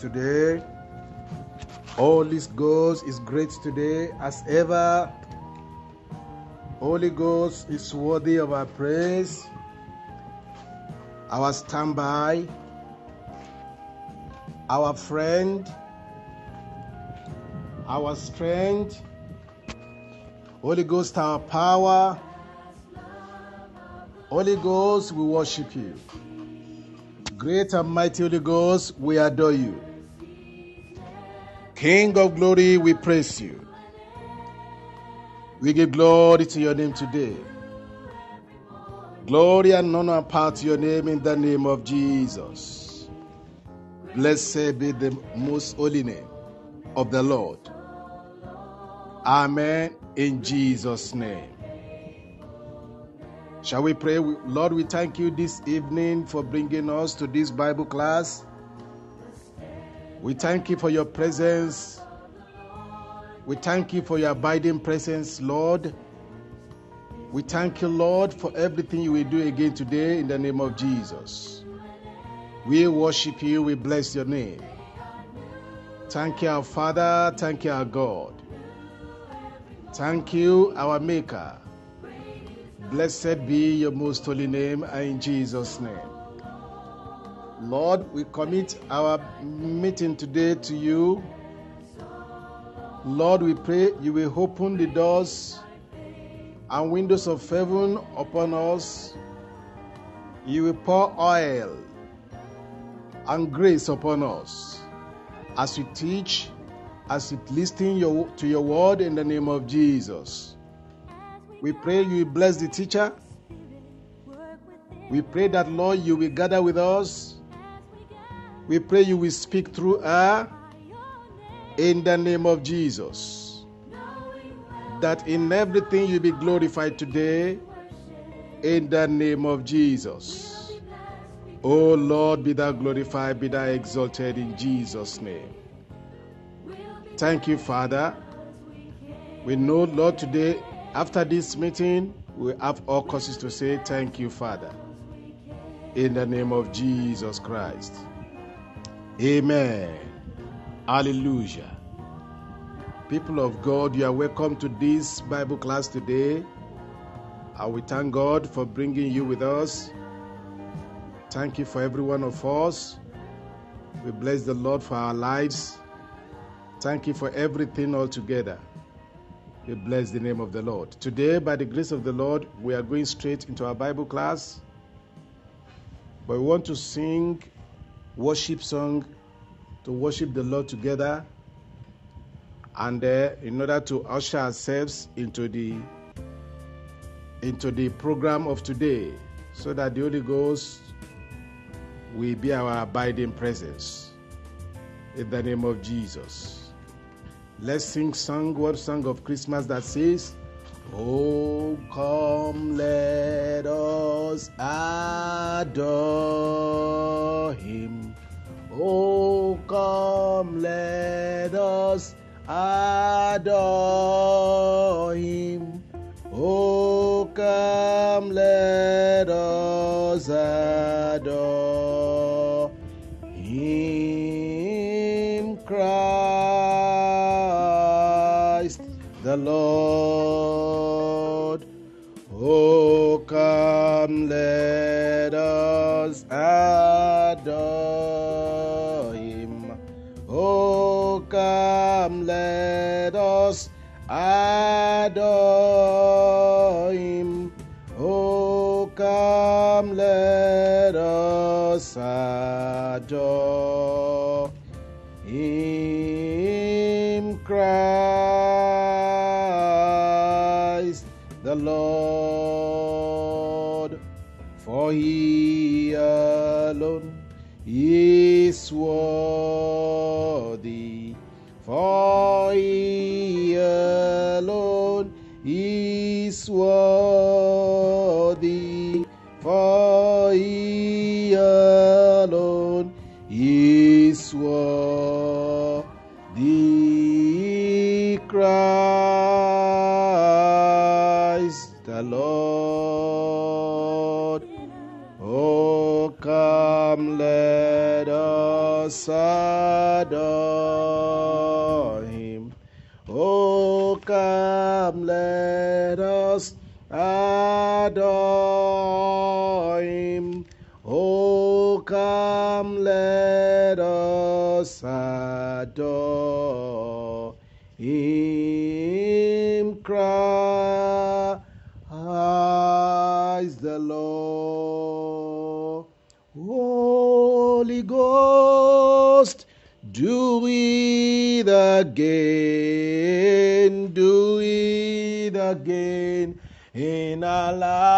today. Holy Ghost is great today as ever. Holy Ghost is worthy of our praise. Our standby, our friend, our strength. Holy Ghost, our power. Holy Ghost, we worship you. Great and mighty Holy Ghost, we adore you. King of glory, we praise you. We give glory to your name today. Glory and honor and power to your name in the name of Jesus. Blessed be the most holy name of the Lord. Amen. In Jesus' name. Shall we pray? Lord, we thank you this evening for bringing us to this Bible class. We thank you for your presence. We thank you for your abiding presence, Lord. We thank you, Lord, for everything you will do again today in the name of Jesus. We worship you, we bless your name. Thank you, our Father. Thank you, our God. Thank you, our Maker. Blessed be your most holy name in Jesus' name. Lord, we commit our meeting today to you. Lord, we pray you will open the doors and windows of heaven upon us. You will pour oil and grace upon us as we teach, as we listen your, to your word in the name of Jesus. We pray you will bless the teacher. We pray that, Lord, you will gather with us. We pray you will speak through her in the name of Jesus. That in everything you be glorified today in the name of Jesus. Oh Lord, be thou glorified, be thou exalted in Jesus' name. Thank you, Father. We know, Lord, today after this meeting, we have all causes to say thank you, Father. In the name of Jesus Christ. Amen. Hallelujah. People of God, you are welcome to this Bible class today. And we thank God for bringing you with us. Thank you for every one of us. We bless the Lord for our lives. Thank you for everything altogether. We bless the name of the Lord. Today, by the grace of the Lord, we are going straight into our Bible class. But we want to sing worship song to worship the Lord together, and uh, in order to usher ourselves into the into the program of today, so that the Holy Ghost will be our abiding presence. In the name of Jesus. Let's sing song, word song of Christmas that says, Oh, come, let us adore him. Oh, come, let us adore him. Oh, come, let us adore him, Christ the Lord. Come, let us adore him. Oh, come, let us adore him. Oh, come, let us adore him, Christ the Lord, for he alone is worthy, for he alone is worthy, for he alone is worthy. Christ the us again, do it again in our lives.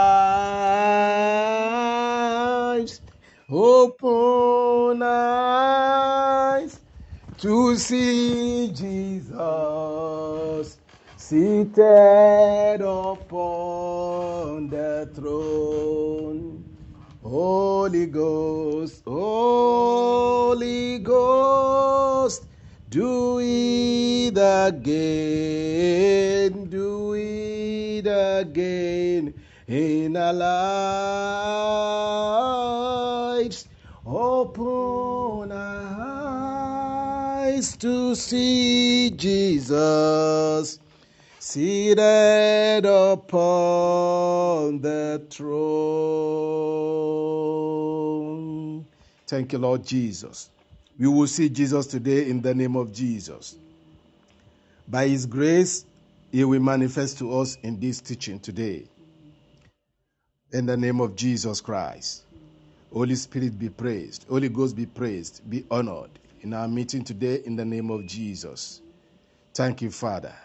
Thank you, Lord Jesus. We will see Jesus today in the name of Jesus. By His grace, He will manifest to us in this teaching today. In the name of Jesus Christ. Holy Spirit be praised. Holy Ghost be praised. Be honored in our meeting today in the name of Jesus. Thank you, Father.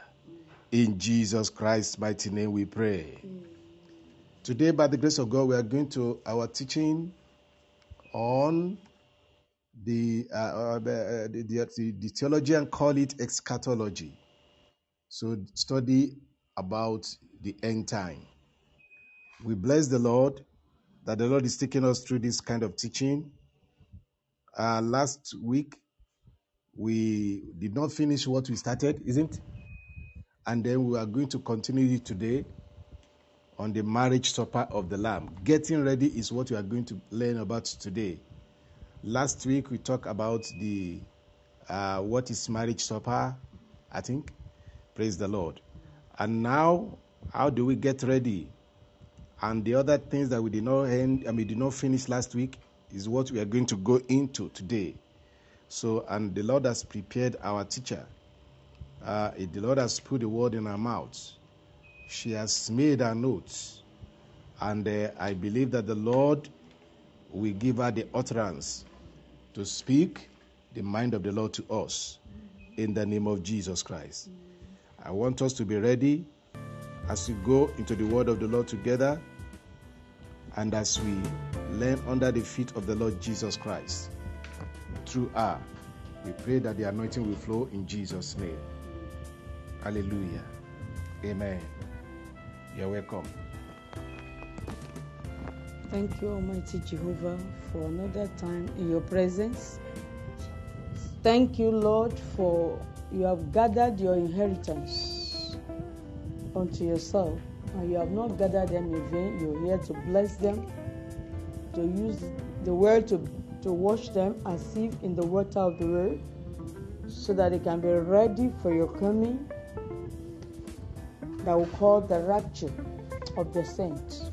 In Jesus Christ's mighty name we pray. Today, by the grace of God, we are going to our teaching on the, uh, uh, the, uh, the, the, the theology and call it eschatology. So, study about the end time. We bless the Lord that the Lord is taking us through this kind of teaching. Uh, last week, we did not finish what we started, isn't? And then we are going to continue today on the marriage supper of the Lamb. Getting ready is what we are going to learn about today. Last week we talked about the uh, what is marriage supper, I think. Praise the Lord. And now, how do we get ready? And the other things that we did not end, I mean, did not finish last week is what we are going to go into today. So, and the Lord has prepared our teacher. Uh, the Lord has put the word in her mouth. She has made her notes. And uh, I believe that the Lord will give her the utterance to speak the mind of the Lord to us in the name of Jesus Christ. I want us to be ready as we go into the word of the Lord together and as we learn under the feet of the Lord Jesus Christ through her. We pray that the anointing will flow in Jesus' name. Hallelujah. Amen. You're welcome. Thank you, Almighty Jehovah, for another time in your presence. Thank you, Lord, for you have gathered your inheritance unto yourself, and you have not gathered them in vain. You're here to bless them, to use the word to, to wash them and sieve in the water of the word, so that they can be ready for your coming that will call the rapture of the saints.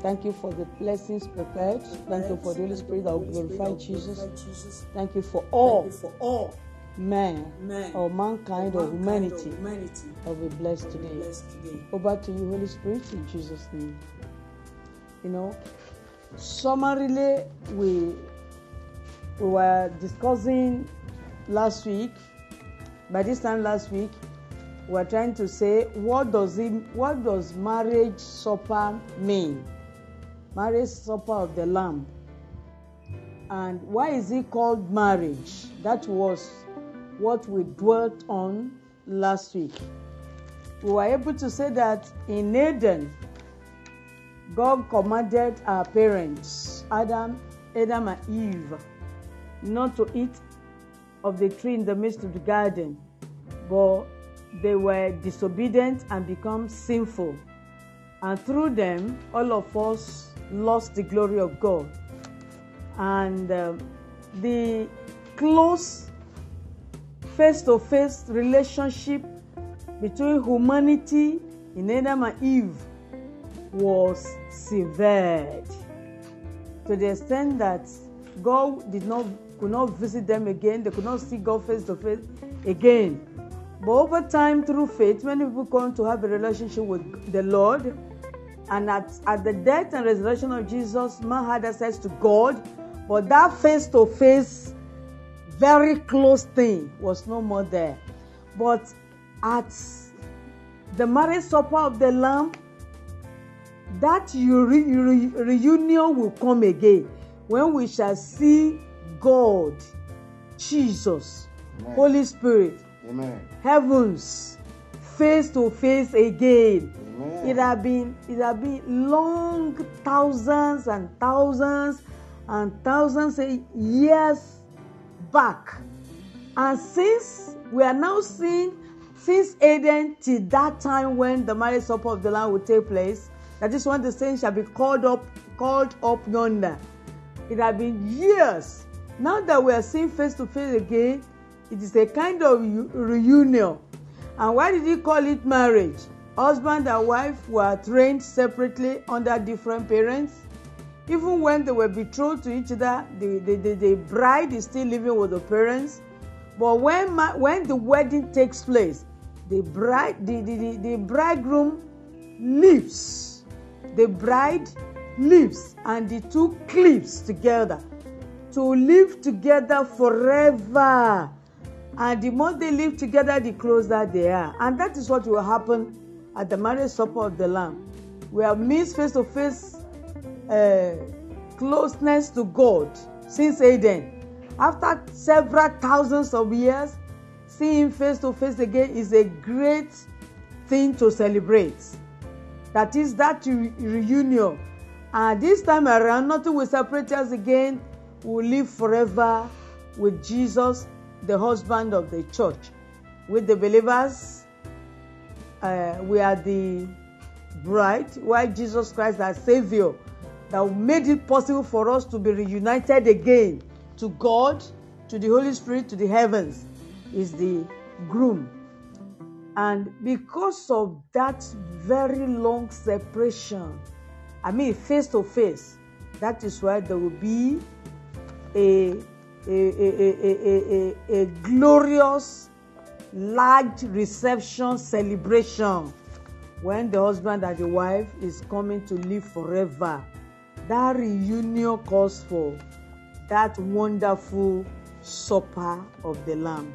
Thank you for the blessings prepared. Thank you for the Holy Spirit that will glorify Jesus. Thank you for all for all men men or mankind or mankind humanity that will be blessed today. today. Over to you, Holy Spirit, in Jesus' name. You know, summarily, we we were discussing last week. By this time last week, we're trying to say what does it what does marriage supper mean marriage supper of the lamb. And why is it called marriage? That was what we dwelt on last week. We were able to say that in eden god commanded our parents adam adam and eve not to eat of the tree in the midst of the garden but they were disobedient and become sinful. And through them all of us lost the glory of god. And um, the close face-to-face relationship between humanity in adam and eve was severed. To the extent that god did not could not visit them again they could not see god face to face again. But over time, through faith, many people come to have a relationship with the Lord. And at, at the death and resurrection of Jesus, man had access to God. But that face to face, very close thing was no more there. But at the marriage supper of the Lamb, that re- re- reunion will come again when we shall see God, Jesus, Amen. Holy Spirit, Amen. heavens face to face again. Amen. It had been it had been long thousands and thousands and thousands of years back. And since we are now seeing since Eden till that time when the marriage supper of the Lamb will take place, that is when the saints shall be called up, called up yonder. It had been years. Now that we are seeing face to face again, it is a kind of reunion. And why did he call it marriage? Husband and wife were trained separately under different parents. Even when they were betrothed to each other, the, the, the, the bride is still living with the parents. But when, ma- when the wedding takes place, the bride, the, the, the, the bridegroom leaves. The bride leaves, and the two cleaves together to live together forever. And the more they live together, the closer they are. And that is what will happen at the marriage supper of the Lamb. We have missed face to face closeness to God since Eden. After several thousands of years, seeing face to face again is a great thing to celebrate. That is that re- reunion. And this time around, nothing will separate us again. We'll live forever with Jesus, the husband of the church. With the believers, uh, we are the bride, while Jesus Christ, our Savior, that made it possible for us to be reunited again to God, to the Holy Spirit, to the heavens, is the groom. And because of that very long separation, I mean face to face, that is why there will be a, a, a, a, a, a, a glorious, large reception celebration when the husband and the wife is coming to live forever. That reunion calls for that wonderful supper of the Lamb.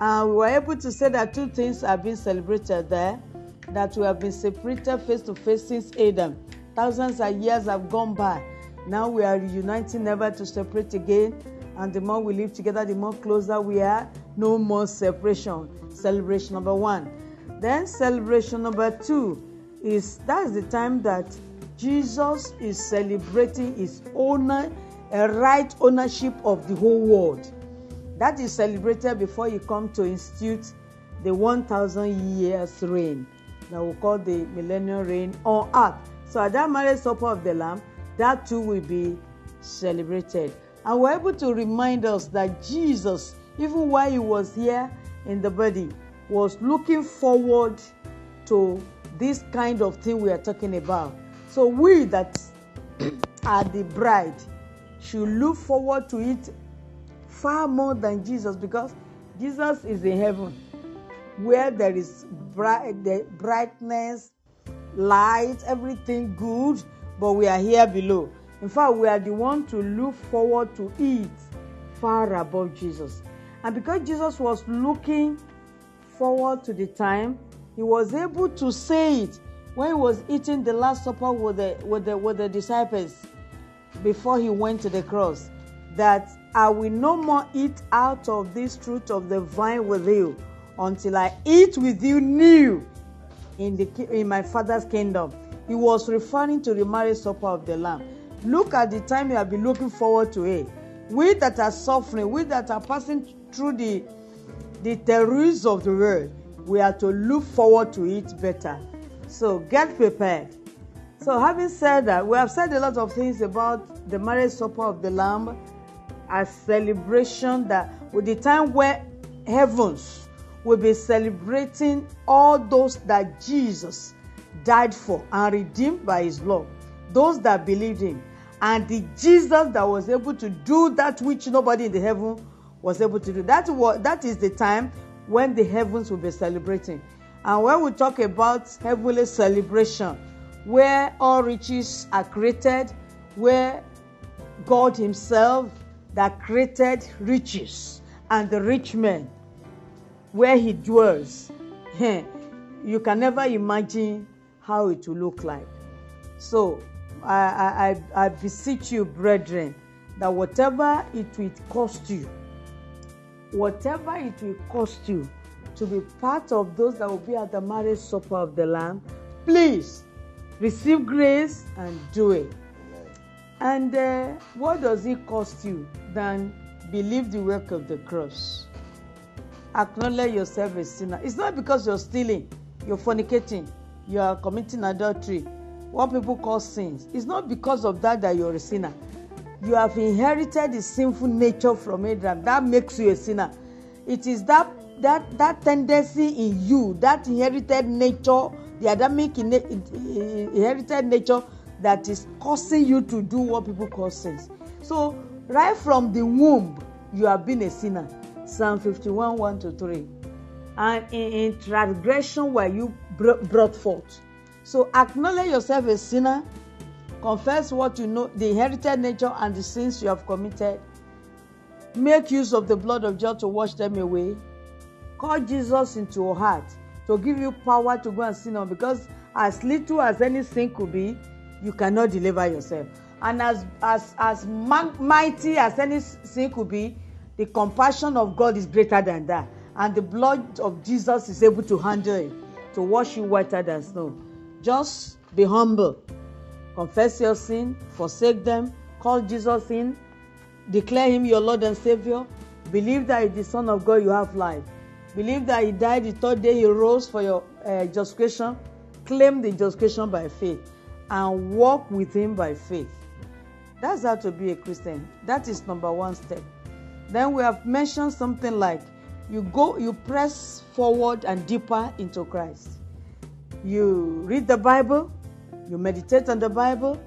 And we were able to say that two things have been celebrated there that we have been separated face to face since Adam. Thousands of years have gone by. Now we are reuniting, never to separate again. And the more we live together, the more closer we are. No more separation. Celebration number one. Then celebration number two is that is the time that Jesus is celebrating his owner, a right ownership of the whole world. That is celebrated before you come to institute the 1,000 years reign that we call the millennial reign on earth. So at that marriage supper of the Lamb, that too will be celebrated. And we're able to remind us that Jesus, even while he was here in the body, was looking forward to this kind of thing we are talking about. So we that are the bride should look forward to it far more than Jesus because Jesus is in heaven where there is bright, the brightness, light, everything good, but we are here below. In fact, we are the one to look forward to it far above Jesus. And because Jesus was looking forward to the time he was able to say it when he was eating the last supper with the with the with the disciples before he went to the cross that I will no more eat out of this fruit of the vine with you until I eat with you new in the in my father's kingdom. He was referring to the marriage supper of the Lamb. Look at the time you have been looking forward to it. We that are suffering, we that are passing through the the terrors of the world, we are to look forward to it better. So get prepared. So having said that, we have said a lot of things about the marriage supper of the Lamb as celebration that with the time where heavens will be celebrating all those that Jesus died for and redeemed by his blood, those that believed him, and the Jesus that was able to do that which nobody in the heaven was able to do. That was that is the time when the heavens will be celebrating. And when we talk about heavenly celebration, where all riches are created, where God Himself that created riches and the rich man, where He dwells, you can never imagine how it will look like. So I, I I beseech you, brethren, that whatever it will cost you, whatever it will cost you to be part of those that will be at the marriage supper of the Lamb, please receive grace and do it. And uh, what does it cost you than believe the work of the cross? Acknowledge yourself a sinner. It's not because you're stealing, you're fornicating, you are committing adultery, what people call sins. It's not because of that that you're a sinner. You have inherited the sinful nature from Abraham. That makes you a sinner. It is that that that tendency in you, that inherited nature, the Adamic inhe- inherited nature that is causing you to do what people call sins. So right from the womb, you have been a sinner. Psalm 51, 1 to 3. And in, in transgression were you br- brought forth. So acknowledge yourself a sinner, confess what you know, the inherited nature and the sins you have committed. Make use of the blood of God to wash them away. Call Jesus into your heart to give you power to go and sin on because as little as any sin could be, you cannot deliver yourself. And as as as mighty as any sin could be, the compassion of God is greater than that. And the blood of Jesus is able to handle it, to wash you whiter than snow. Just be humble. Confess your sin, forsake them, call Jesus in, declare him your Lord and Savior. Believe that he is the Son of God, you have life. Believe that he died the third day, he rose for your uh, justification. Claim the justification by faith and walk with him by faith. That's how to be a Christian. That is number one step. Then we have mentioned something like you go, you press forward and deeper into Christ. You read the Bible, you meditate on the Bible,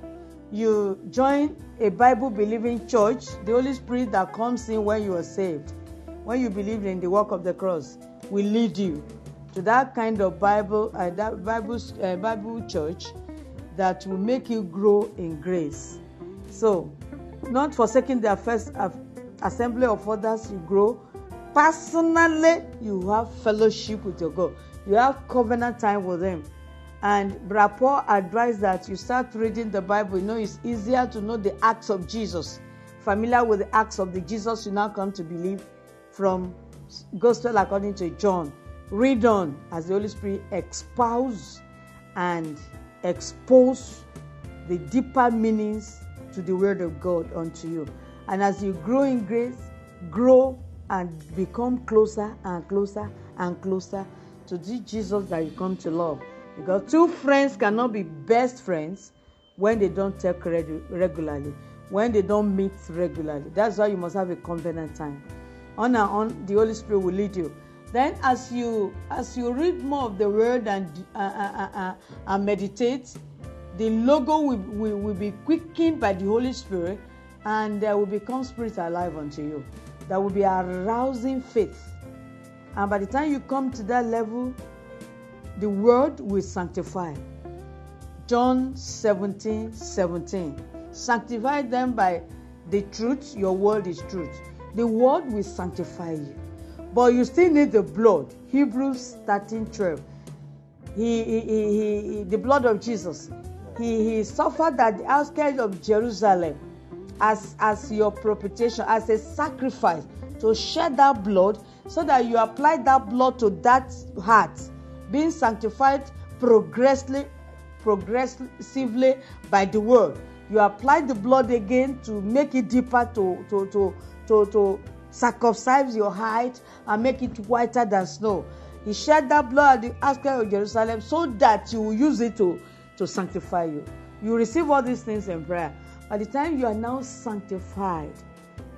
you join a Bible believing church, the Holy Spirit that comes in when you are saved, when you believe in the work of the cross, will lead you to that kind of Bible, uh, that Bible, uh, Bible church that will make you grow in grace. So, not forsaking the first assembly of others, you grow. Personally, you have fellowship with your God. You have covenant time with Him. And Paul advised that you start reading the Bible. You know, it's easier to know the acts of Jesus. Familiar with the acts of the Jesus you now come to believe from Gospel according to John. Read on as the Holy Spirit expounds and expose the deeper meanings to the Word of God unto you. And as you grow in grace, grow and become closer and closer and closer to the Jesus that you come to love. Because two friends cannot be best friends when they don't talk regu- regularly, when they don't meet regularly. That's why you must have a covenant time. On and on, the Holy Spirit will lead you. Then, as you as you read more of the Word and uh, uh, uh, and meditate, the logo will, will, will be quickened by the Holy Spirit, and there will become spirit alive unto you. There will be arousing faith, and by the time you come to that level, the Word will sanctify. John 17 17. Sanctify them by the truth, your word is truth. The word will sanctify you. but you still need the blood. Hebrews 13 12. He, he, he, he, the blood of Jesus. He, he suffered at the outskirts of Jerusalem as, as your propitiation, as a sacrifice to shed that blood so that you apply that blood to that heart, being sanctified progressively, progressively by the word. You apply the blood again to make it deeper, to, to, to, to, to circumcise your height and make it whiter than snow. He shed that blood at the outskirts of Jerusalem so that you will use it to, to sanctify you. You receive all these things in prayer. By the time you are now sanctified,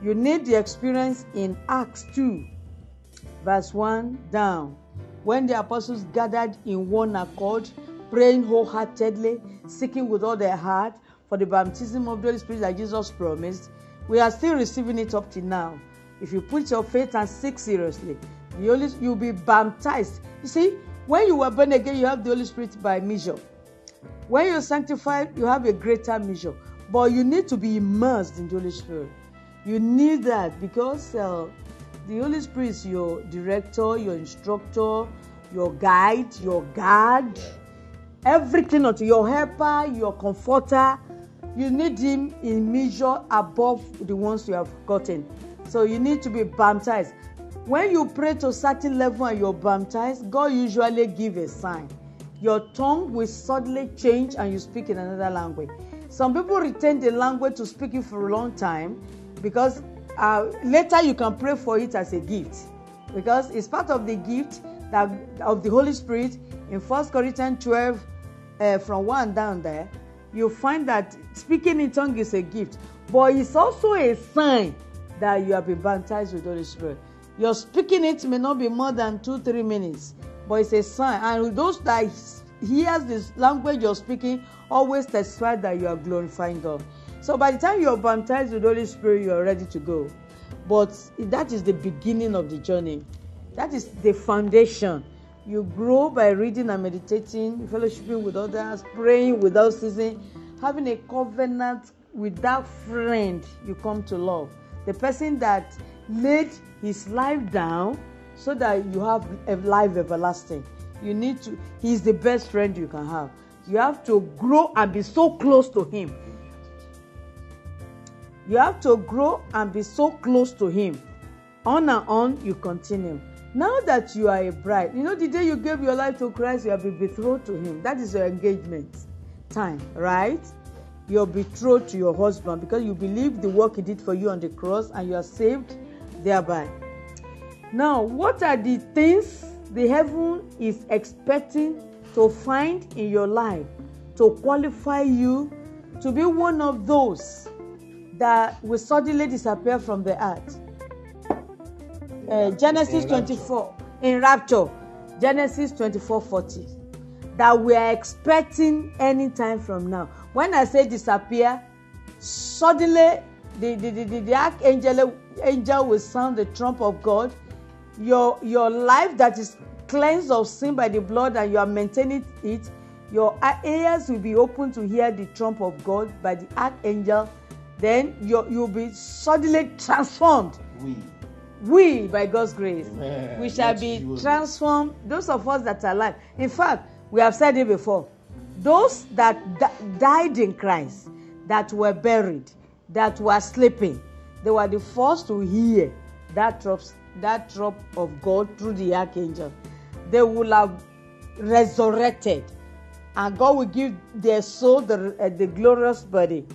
you need the experience in Acts 2, verse 1 down. When the apostles gathered in one accord, praying wholeheartedly, seeking with all their heart for the baptism of the Holy Spirit that Jesus promised, we are still receiving it up to now. If you put your faith and seek seriously, the Holy, you'll be baptized. You see, when you were born again, you have the Holy Spirit by measure. When you're sanctified, you have a greater measure. But you need to be immersed in the Holy Spirit. You need that because uh, the Holy Spirit is your director, your instructor, your guide, your guard, everything unto your helper, your comforter. You need him in measure above the ones you have gotten. So you need to be baptized. When you pray to a certain level and you're baptized, God usually give a sign. Your tongue will suddenly change and you speak in another language. Some people retain the language to speak it for a long time because uh, later you can pray for it as a gift. Because it's part of the gift that of the Holy Spirit in 1 Corinthians 12 uh, from 1 down there. You find that speaking in tongue is a gift but it's also a sign that you have been baptized with the Holy Spirit. Your speaking it may not be more than two three minutes but it's a sign. And those that hears this language you're speaking always testify that you are glorifying God so by the time you're baptized with the Holy Spirit, you are ready to go. But that is the beginning of the journey. That is the foundation. You grow by reading and meditating, fellowshipping with others, praying without ceasing, having a covenant with that friend you come to love. The person that laid his life down so that you have a life everlasting. You need to, he's the best friend you can have. You have to grow and be so close to him you have to grow and be so close to Him. On and on, you continue. Now that you are a bride, you know, the day you gave your life to Christ, you have been betrothed to Him. That is your engagement time, right? You're betrothed to your husband because you believe the work He did for you on the cross and you are saved thereby. Now, what are the things the heaven is expecting to find in your life to qualify you to be one of those that will suddenly disappear from the earth. Uh, Genesis 24 in rapture, Genesis 24 40. That we are expecting any time from now. When I say disappear, suddenly the, the, the, the, the archangel angel will sound the trump of God. Your, your life that is cleansed of sin by the blood and you are maintaining it, your ears will be open to hear the trump of God by the archangel then you you'll be suddenly transformed. We. We, by God's grace, Amen. we shall That's be you. transformed. Those of us that are alive. In fact, we have said it before. Those that di- died in Christ, that were buried, that were sleeping, they were the first to hear that drop, that drop of God through the archangel. They will have resurrected, and God will give their soul the, uh, the glorious body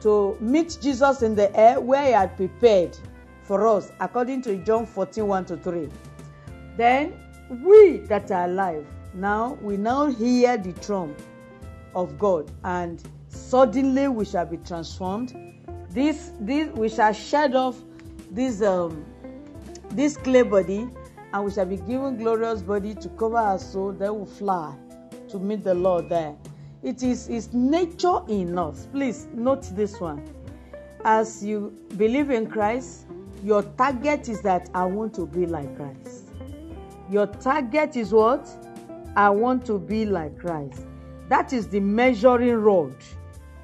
to meet Jesus in the air where he had prepared for us, according to John 14 1 to 3. Then we that are alive, now we now hear the trump of God, and suddenly we shall be transformed. This, this we shall shed off this um, this clay body, and we shall be given glorious body to cover our soul. Then will fly to meet the Lord there. It is His nature in us. Please note this one. As you believe in Christ, your target is that I want to be like Christ. Your target is what? I want to be like Christ. That is the measuring rod.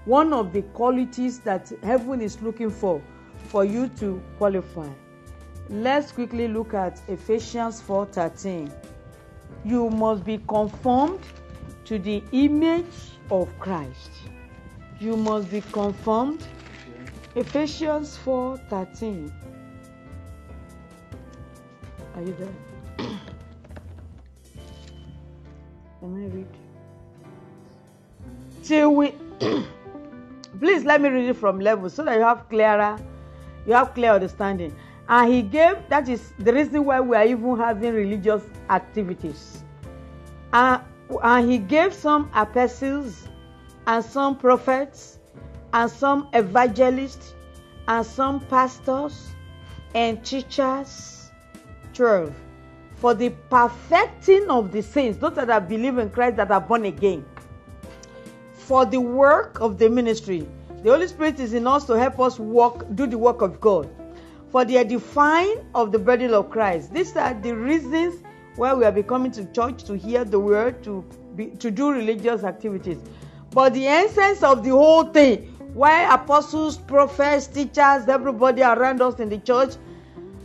One of the qualities that heaven is looking for for you to qualify. let's quickly look at Ephesians 4:13. You must be conformed to the image of Christ. You must be conformed. Ephesians 4:13. Are you there? Can I read? Till we please let me read it from level so that you have clearer you have clear understanding and he gave that is the reason why we are even having religious activities and, and he gave some apostles and some prophets and some evangelists and some pastors and teachers 12 for the perfecting of the saints those that have believed in christ that are born again for the work of the ministry. The Holy Spirit is in us to help us work, do the work of God. For the edifying of the body of Christ. These are the reasons why we are becoming to church to hear the word, to be, to do religious activities. But the essence of the whole thing, why apostles, prophets, teachers, everybody around us in the church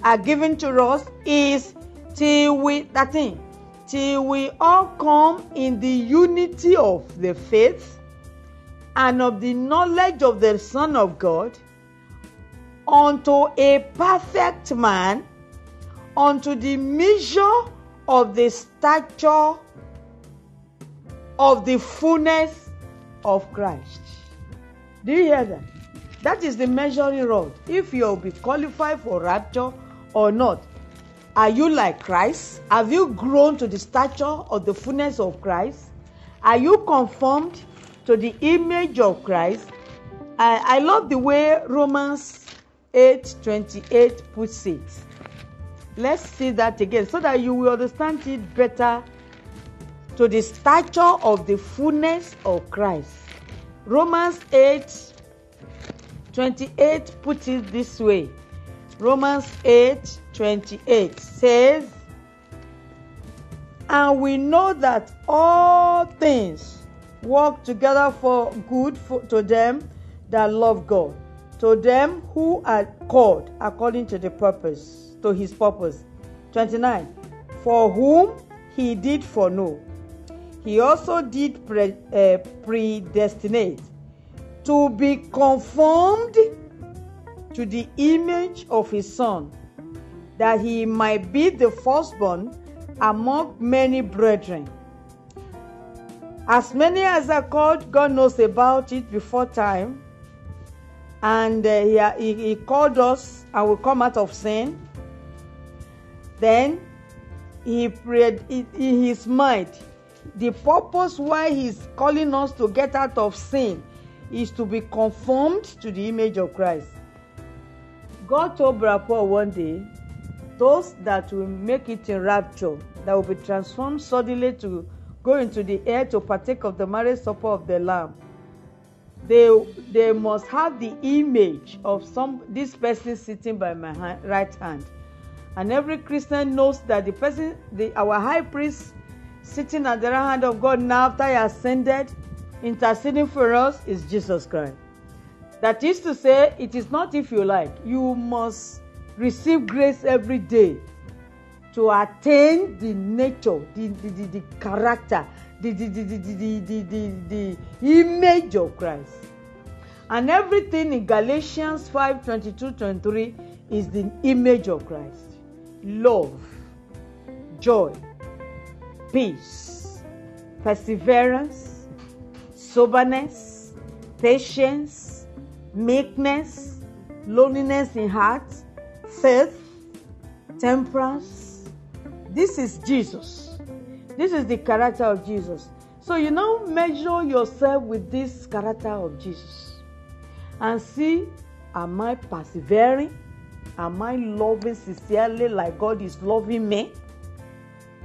are given to us, is till we that thing, till we all come in the unity of the faith and of the knowledge of the Son of God unto a perfect man, unto the measure of the stature of the fullness of Christ. Do you hear that? That is the measuring rod. If you'll be qualified for rapture or not. Are you like Christ? Have you grown to the stature of the fullness of Christ? Are you conformed to the image of Christ? I, I love the way Romans 8 28 puts it. Let's see that again so that you will understand it better to the stature of the fullness of Christ. Romans 8 28 puts it this way. Romans 8 28 says, And we know that all things work together for good for, to them that love God, to them who are called according to the purpose, to his purpose. 29. For whom he did foreknow, he also did pre, uh, predestinate to be conformed to the image of his son, that he might be the firstborn among many brethren. As many as are called, God knows about it before time. And uh, he, he, he called us and we come out of sin. Then he prayed in his mind. The purpose why he's calling us to get out of sin is to be conformed to the image of Christ. God told Brapor one day, those that will make it in rapture, that will be transformed suddenly to go into the air to partake of the marriage supper of the Lamb, they, they must have the image of some this person sitting by my hand, right hand. And every Christian knows that the person, the, our high priest sitting at the right hand of God now after he ascended, interceding for us, is Jesus Christ. That is to say, it is not if you like. You must receive grace every day to attain the nature, the, the, the, the character, the, the, the, the, the, the, the, the image of Christ. And everything in Galatians 5 22 23 is the image of Christ. Love, joy, peace, perseverance, soberness, patience, meekness, loneliness in heart, faith, temperance. This is Jesus. This is the character of Jesus. So you now measure yourself with this character of Jesus and see am I persevering? Am I loving sincerely like God is loving me?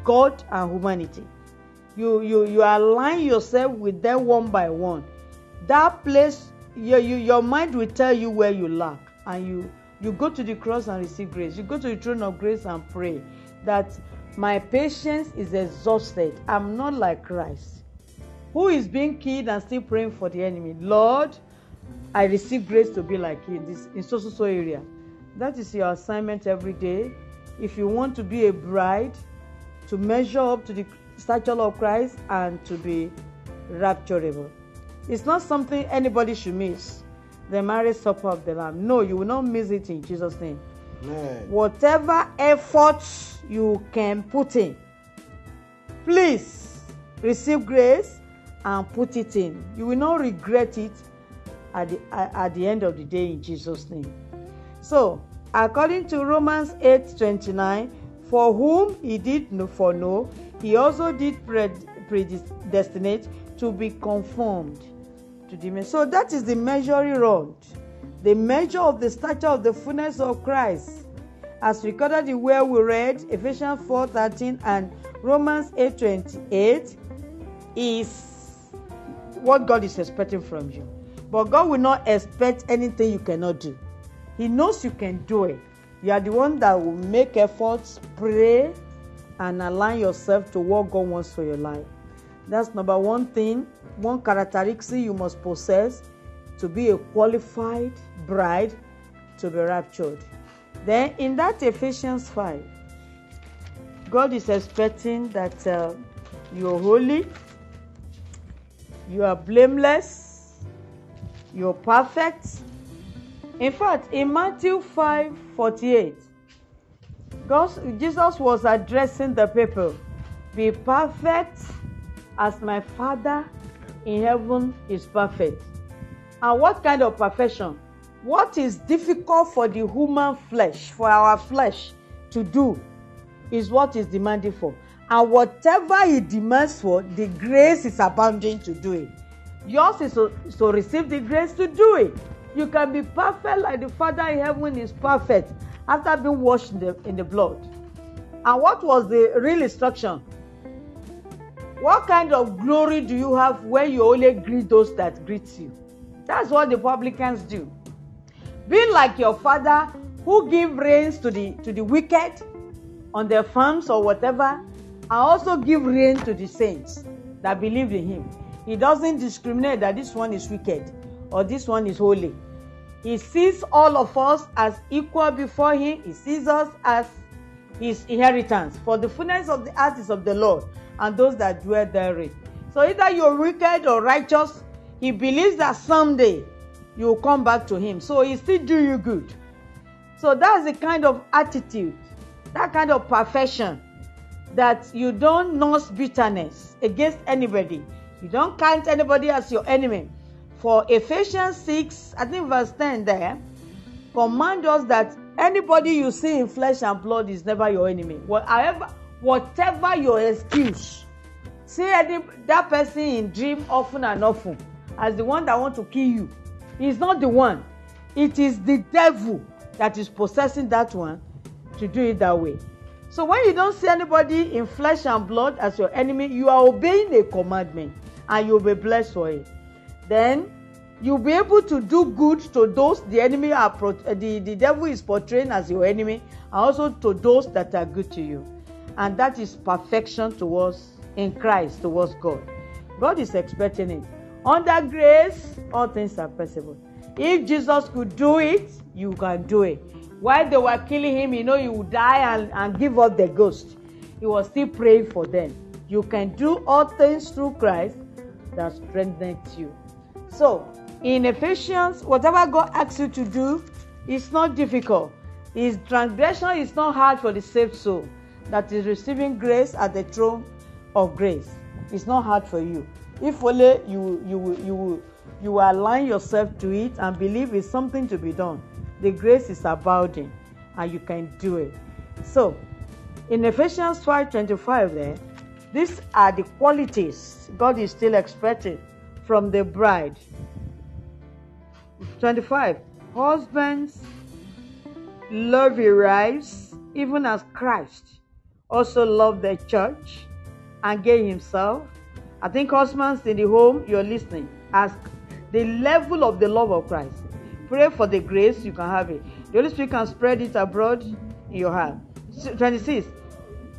God and humanity. You you you align yourself with them one by one. That place, your you, your mind will tell you where you lack, and you you go to the cross and receive grace. You go to the throne of grace and pray that my patience is exhausted. I'm not like Christ, who is being killed and still praying for the enemy. Lord, I receive grace to be like you in this in so so so area. That is your assignment every day. If you want to be a bride, to measure up to the stature of Christ and to be rapturable. It's not something anybody should miss. The marriage supper of the Lamb. No, you will not miss it in Jesus' name. Amen. Whatever efforts you can put in, please receive grace and put it in. You will not regret it at the, at the end of the day in Jesus' name. So, according to Romans 8 29, for whom he did no- foreknow, he also did pred- predestinate to be conformed to the. So, that is the measuring rod, the measure of the stature of the fullness of Christ. As recorded in where we read Ephesians 4:13 and Romans 8:28, is what God is expecting from you. But God will not expect anything you cannot do. He knows you can do it. You are the one that will make efforts, pray, and align yourself to what God wants for your life. That's number one thing, one characteristic you must possess to be a qualified bride to be raptured. Then in that Ephesians 5, God is expecting that uh, you're holy, you are blameless, you're perfect. In fact, in Matthew 5 48, God, Jesus was addressing the people Be perfect as my Father in heaven is perfect. And what kind of perfection? What is difficult for the human flesh, for our flesh to do, is what is demanded for. And whatever he demands for, the grace is abounding to do it. Yours is to, is to receive the grace to do it. You can be perfect like the Father in heaven is perfect after being washed in the, in the blood. And what was the real instruction? What kind of glory do you have when you only greet those that greet you? That's what the publicans do. Be like your father who give rains to the to the wicked on their farms or whatever, and also give rain to the saints that believe in him. He doesn't discriminate that this one is wicked or this one is holy. He sees all of us as equal before him. He sees us as his inheritance. For the fullness of the earth is of the Lord, and those that dwell therein. So either you're wicked or righteous, he believes that someday you will come back to him. So he still do you good. So that's the kind of attitude, that kind of perfection that you don't nurse bitterness against anybody. You don't count anybody as your enemy. For Ephesians 6, I think verse 10 there, command us that anybody you see in flesh and blood is never your enemy. Whatever, whatever your excuse, see any, that person in dream often and often as the one that want to kill you. He's not the one. It is the devil that is possessing that one to do it that way. So when you don't see anybody in flesh and blood as your enemy, you are obeying a commandment and you'll be blessed for it. Then you'll be able to do good to those the enemy are pro- uh, the, the devil is portraying as your enemy, and also to those that are good to you. And that is perfection towards in Christ towards God. God is expecting it. Under grace, all things are possible. If Jesus could do it, you can do it. While they were killing him, you know, he would die and, and give up the ghost. He was still praying for them. You can do all things through Christ that strengthens you. So, in Ephesians, whatever God asks you to do, it's not difficult. His transgression is not hard for the saved soul that is receiving grace at the throne of grace. It's not hard for you. If only you you you you align yourself to it and believe it's something to be done, the grace is abounding, and you can do it. So, in Ephesians 5:25, there, these are the qualities God is still expecting from the bride. 25. Husbands, love your wives, even as Christ also loved the church and gave himself. I think husbands in the home, you're listening. Ask the level of the love of Christ. Pray for the grace, you can have it. The Holy Spirit can spread it abroad in your heart. 26.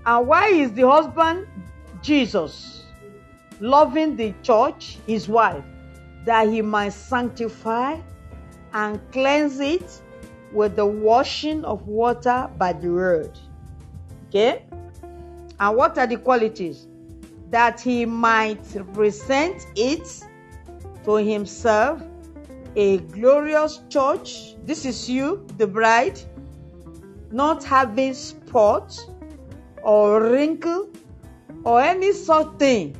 And why is the husband Jesus loving the church, his wife, that he might sanctify and cleanse it with the washing of water by the word. Okay? And what are the qualities? That he might present it to himself a glorious church. This is you, the bride, not having spot or wrinkle or any such thing,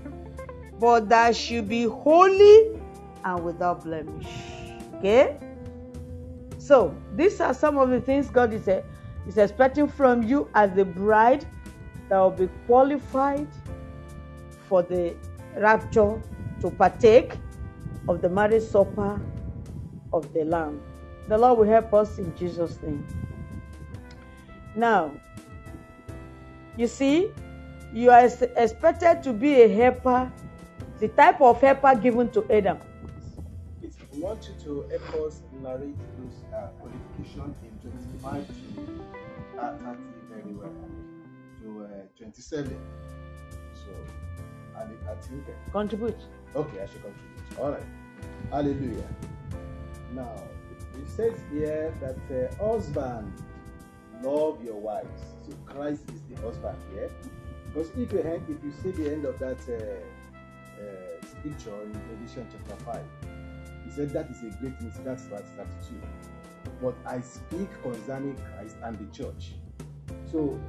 but that should be holy and without blemish. Okay? So, these are some of the things God is, uh, is expecting from you as the bride that will be qualified for the rapture to partake of the marriage supper of the Lamb. The Lord will help us in Jesus' name. Now, you see, you are expected to be a helper, the type of helper given to Adam. We want you to help us narrate those uh, qualifications in 25 to uh, 30 very well to uh, 27. So, I, I think, uh, Contribute. okay, I should contribute. All right. Hallelujah. Now, it says here that uh, husband, love your wives. So Christ is the husband here. Because if you end, if you see the end of that uh, uh, scripture in Revelation chapter 5, he said that is a great mystery. That's verse 32. But I speak concerning Christ and the church. So,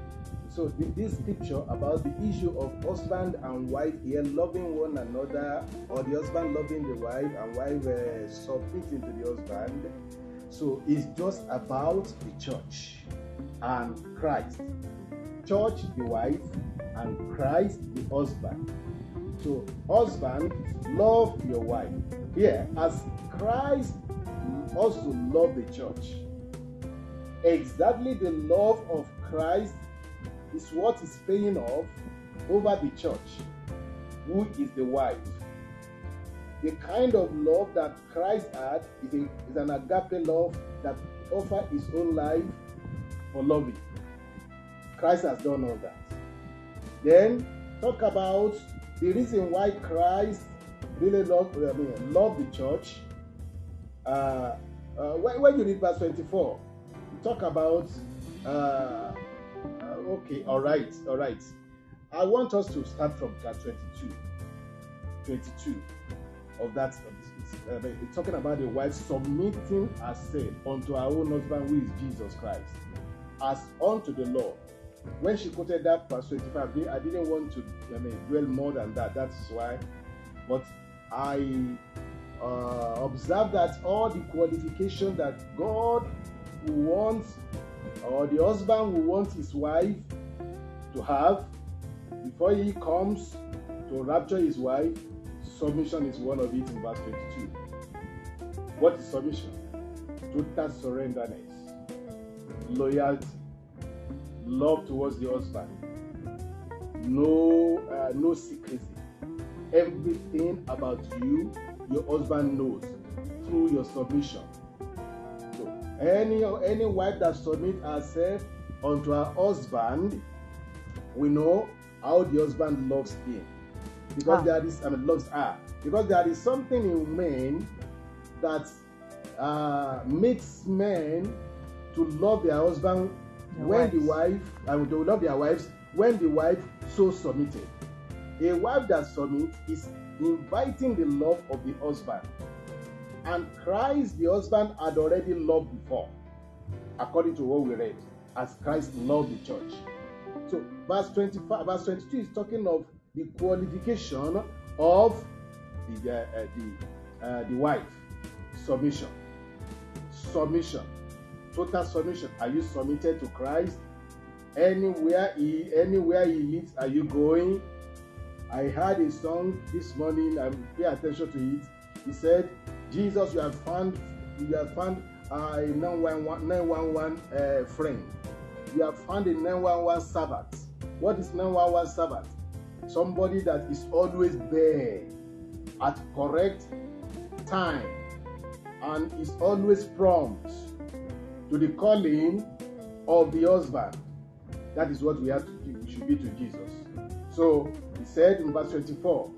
so this scripture about the issue of husband and wife here loving one another, or the husband loving the wife and wife uh, submitting to the husband. So it's just about the church and Christ. Church, the wife, and Christ, the husband. So, husband, love your wife. Here, as Christ also loved the church. Exactly the love of Christ is what is paying off over the church, who is the wife. The kind of love that Christ had is, a, is an agape love that offers his own life for loving. Christ has done all that. Then talk about the reason why Christ really love, I mean, loved the church. Uh, uh, when, you read verse 24, you talk about, uh, uh, okay, all right, all right. I want us to start from verse 22. 22 of that. Uh, talking about the wife submitting herself unto her own husband, who is Jesus Christ, as unto the Lord when she quoted that verse 25, I didn't want to I mean, dwell more than that. That's why. But I uh, observed that all the qualification that God wants, or the husband will want his wife to have before he comes to rapture his wife, submission is one of it in verse 22. What is submission? Total surrenderness, loyalty love towards the husband no uh, no secrecy everything about you your husband knows through your submission so any any wife that submit herself unto her husband we know how the husband loves him because Ah. there is i mean loves her because there is something in men that uh, makes men to love their husband Their when the wives. wife and to love their wives when the wife so submitted a wife that submits is inviting the love of the husband. And christ the husband had already loved before according to what we read as christ loved the church. So verse 25 verse 22 is talking of the qualification of the uh, uh, the uh, the wife. Submission. Submission. Total submission. Are you submitted to christ? Anywhere he anywhere he is are you going i heard a song this morning and pay attention to it he said jesus you have found you have found a 911 911 uh, friend you have found a 911 servant what is 911 servant somebody that is always there at correct time and is always prompt to the calling of the husband. That is what we have to do. We should be to Jesus. So said in verse 24,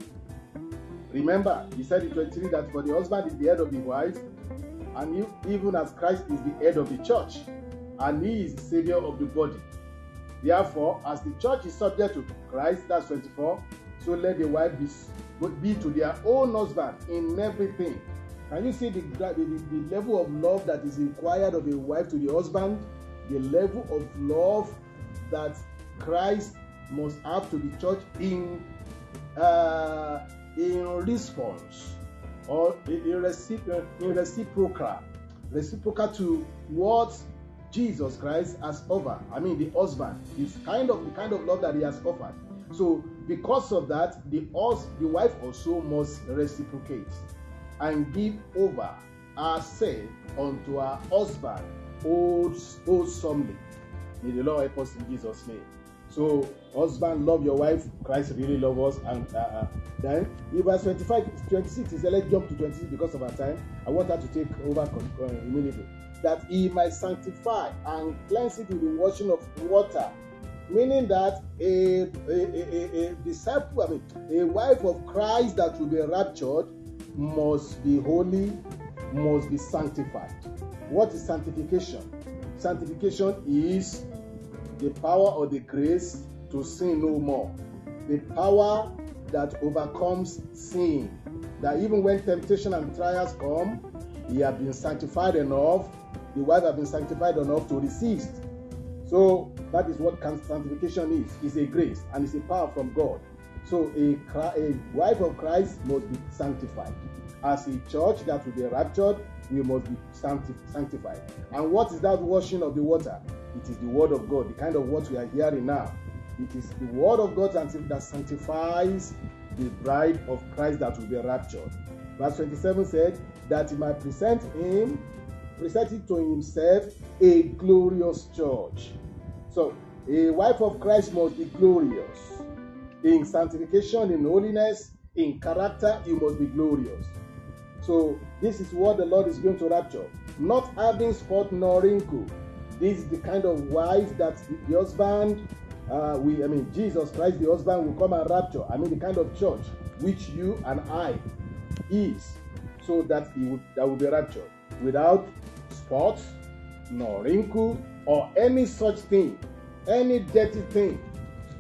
remember, he said in 23 that for the husband is the head of the wife, and even as Christ is the head of the church, and he is the savior of the body. Therefore, as the church is subject to Christ, that's 24, so let the wife be, be to their own husband in everything. Can you see the, the, the level of love that is required of a wife to the husband? The level of love that Christ must have to the church in uh, in response or in, recipro- in reciprocal reciprocal to what Jesus Christ has offered. I mean, the husband is kind of the kind of love that he has offered. So, because of that, the hus- the wife also must reciprocate and give over herself unto her husband wholesomely. May the Lord help us in Jesus' name. So, husband, love your wife. Christ really love us. And uh, uh, then, in verse 25, 26, he said, let's jump to 26 because of our time. I want her to take over uh, immediately. That he might sanctify and cleanse it with the washing of water. Meaning that a, a, a, a, disciple, I mean, a wife of Christ that will be raptured must be holy, must be sanctified. What is sanctification? Sanctification is the power or the grace to sin no more. The power that overcomes sin. That even when temptation and trials come, he has been sanctified enough, the wife has been sanctified enough to resist. So that is what sanctification is. It's a grace and it's a power from God. So a, a wife of Christ must be sanctified. As a church that will be raptured, we must be sanctified. And what is that washing of the water? It is the word of God, the kind of what we are hearing now. It is the word of God that sanctifies the bride of Christ that will be raptured. Verse 27 said that he might present him, present it to himself a glorious church. So a wife of Christ must be glorious. In sanctification, in holiness, in character, you must be glorious. So this is what the Lord is going to rapture. Not having spot nor wrinkle. This is the kind of wife that the husband, uh, we, I mean, Jesus Christ, the husband, will come and rapture. I mean, the kind of church which you and I is, so that he would that will be raptured without spots, nor wrinkle, or any such thing, any dirty thing.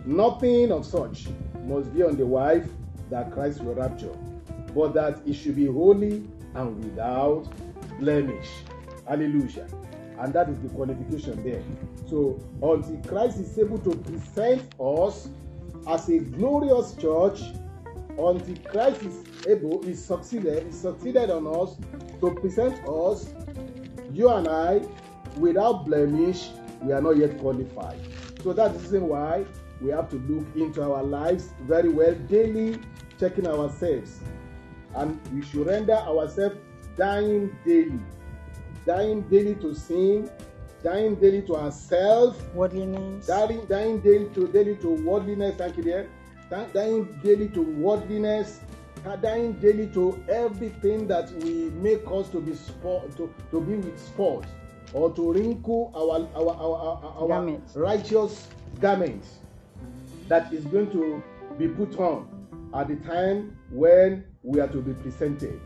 Nothing of such must be on the wife that Christ will rapture, but that it should be holy and without blemish. Hallelujah. And that is the qualification there. So, until Christ is able to present us as a glorious church, until Christ is able, is succeeded, is succeeded on us to present us, you and I, without blemish, we are not yet qualified. So that's the reason why we have to look into our lives very well daily, checking ourselves. And we should render ourselves dying daily. Dying daily to sin, dying daily to ourselves, Worldliness. dying, dying daily to daily to worldliness, thank you dear. Dying daily to worldliness, dying daily to everything that we make us to be sport, to, to be with sport, or to wrinkle our our our, our, our Garments. righteous garments that is going to be put on at the time when we are to be presented.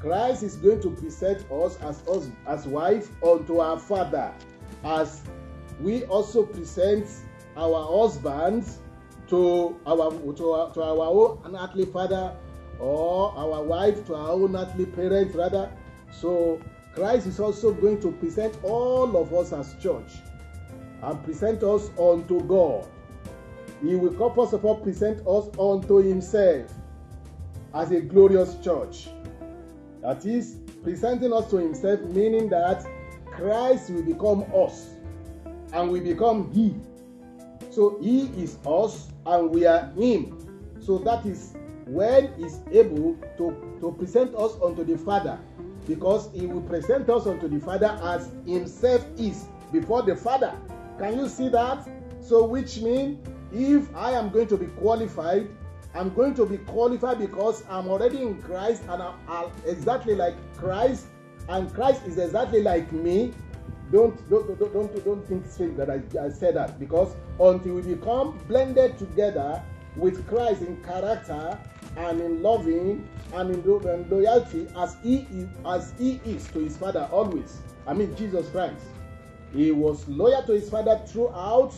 Christ is going to present us as us as wife unto our Father, as we also present our husbands to our to our, to our own earthly father or our wife to our own earthly parents rather. So Christ is also going to present all of us as church and present us unto God. He will come first of all present us unto himself as a glorious church. That is presenting us to himself, meaning that Christ will become us and we become he. So he is us and we are him. So that is when he's able to, to present us unto the Father because he will present us unto the Father as himself is before the Father. Can you see that? So, which means if I am going to be qualified, I'm going to be qualified because I'm already in Christ and I'm, I'm exactly like Christ, and Christ is exactly like me. Don't don't don't don't, don't think straight that I, I said that because until we become blended together with Christ in character, and in loving and in loyalty as he is, as he is to his father always. I mean Jesus Christ. He was loyal to his father throughout,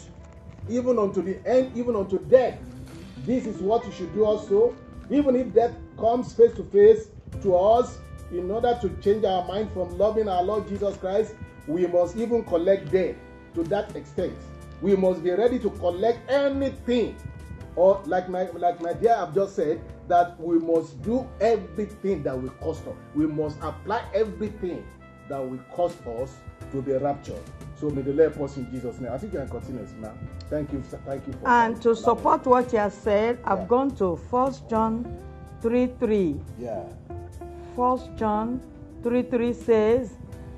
even unto the end, even unto death. This is what you should do also, even if death comes face to face to us. In order to change our mind from loving our Lord Jesus Christ, we must even collect debt to that extent. We must be ready to collect anything. Or like my like my dear I've just said that we must do everything that will cost us. We must apply everything that will cost us to be raptured so may the lord help us in jesus name. I think you can continue now thank you thank you for And to support what you have said, I've Yeah. gone to 1 John 3 3. yeah 1 John 3 3 says,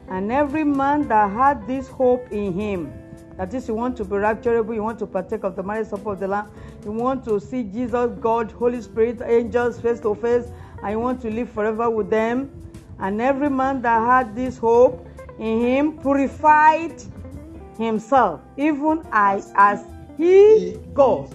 And every man that had this hope in him, that is, you want to be rapturable, you want to partake of the marriage supper of the Lamb, you want to see Jesus, God, Holy Spirit, angels face to face, and you want to live forever with them. And every man that had this hope in him purified himself, even as, as he, God,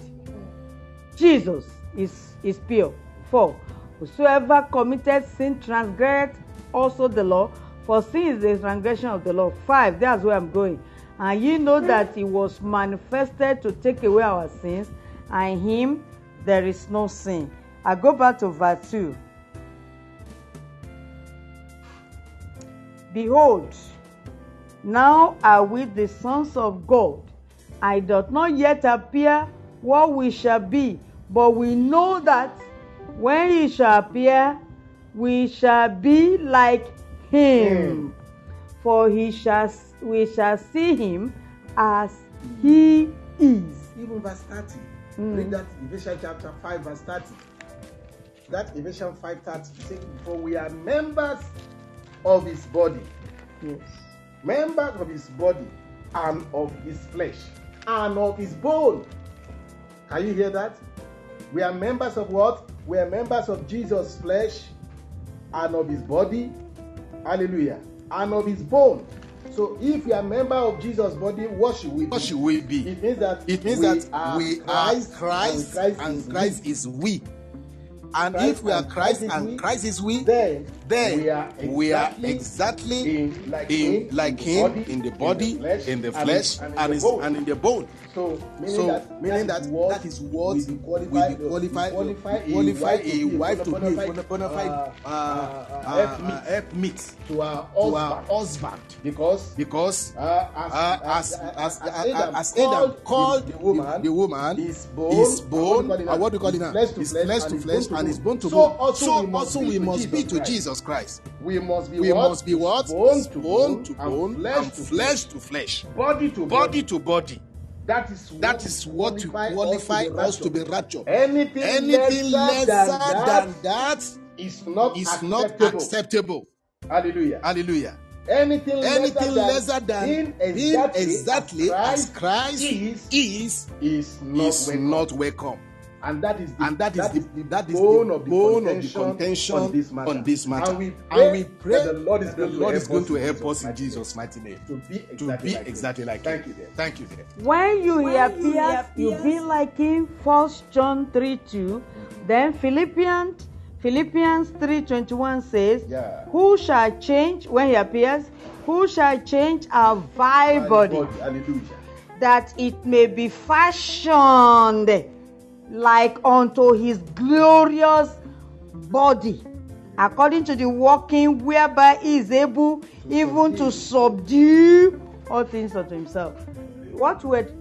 Jesus is, is pure. 4. Whosoever committed sin transgressed also the law, for sin is the transgression of the law. 5. That's where I'm going. And ye know hmm. that he was manifested to take away our sins, and in him there is no sin. I go back to verse 2. Behold, now are we the sons of God. I doth not yet appear what we shall be, but we know that when he shall appear, we shall be like him. For he shall we shall see him as he is. even verse 30 Mm. read that ephesians chapter 5 verse 30 that ephesians 5 30 say for we are members of his body Yes. members of his body and of his flesh and of his bone. Can you hear that? We are members of what? We are members of Jesus' flesh and of his body. Hallelujah. And of his bone. So if you are a member of Jesus' body, what should we be? What should we be? It means that It means we that we are Christ and Christ is is we. And Christ if we are and Christ Christ is and we, Christ is we, then, then we are we are exactly exactly in like in him, like the him body, in the body, in the and flesh, and in the bone. and in the bone. So, meaning So, that, meaning that, that is what is we be qualified- qualify, qualify a wife to be bona fide uh, uh, uh, uh, uh, helpmeet to our husband husband because because uh, as, uh, as as as as Adam called the, the woman, the woman his bone, uh, bone, what do you uh, call what do you call it now? flesh to His flesh and to flesh bone and to his bone to So bone. also So we must also be we to must be Jesus to Christ. Jesus Christ. we must be We what? must be what? bone to Bone to and bone flesh and to flesh to flesh. body to Body to body. That is That is what to qualify us to be raptured. Anything, Anything lesser, than, than that is not is acceptable. not acceptable. Hallelujah. Hallelujah. Anything, Anything lesser than than exactly, exactly as Christ is, is is not is welcome. not welcome. And that is the, And that is the that is bone, the of, the bone of the contention contention on this matter. on this matter. And we And pray, we pray that the Lord is going, the Lord is going to help us in Jesus' mighty name. name to be exactly To be like him. exactly like Thank you. Then. Thank you. Then. When you When hear you appears, you be like him. First John 3 2. Then Philippians Philippians 3:21 says, Yeah. Who shall change when he appears? Who shall change our vile body, Hallelujah. that it may be fashioned like unto his glorious body, according to the working whereby he is able even to subdue all things unto himself. What word?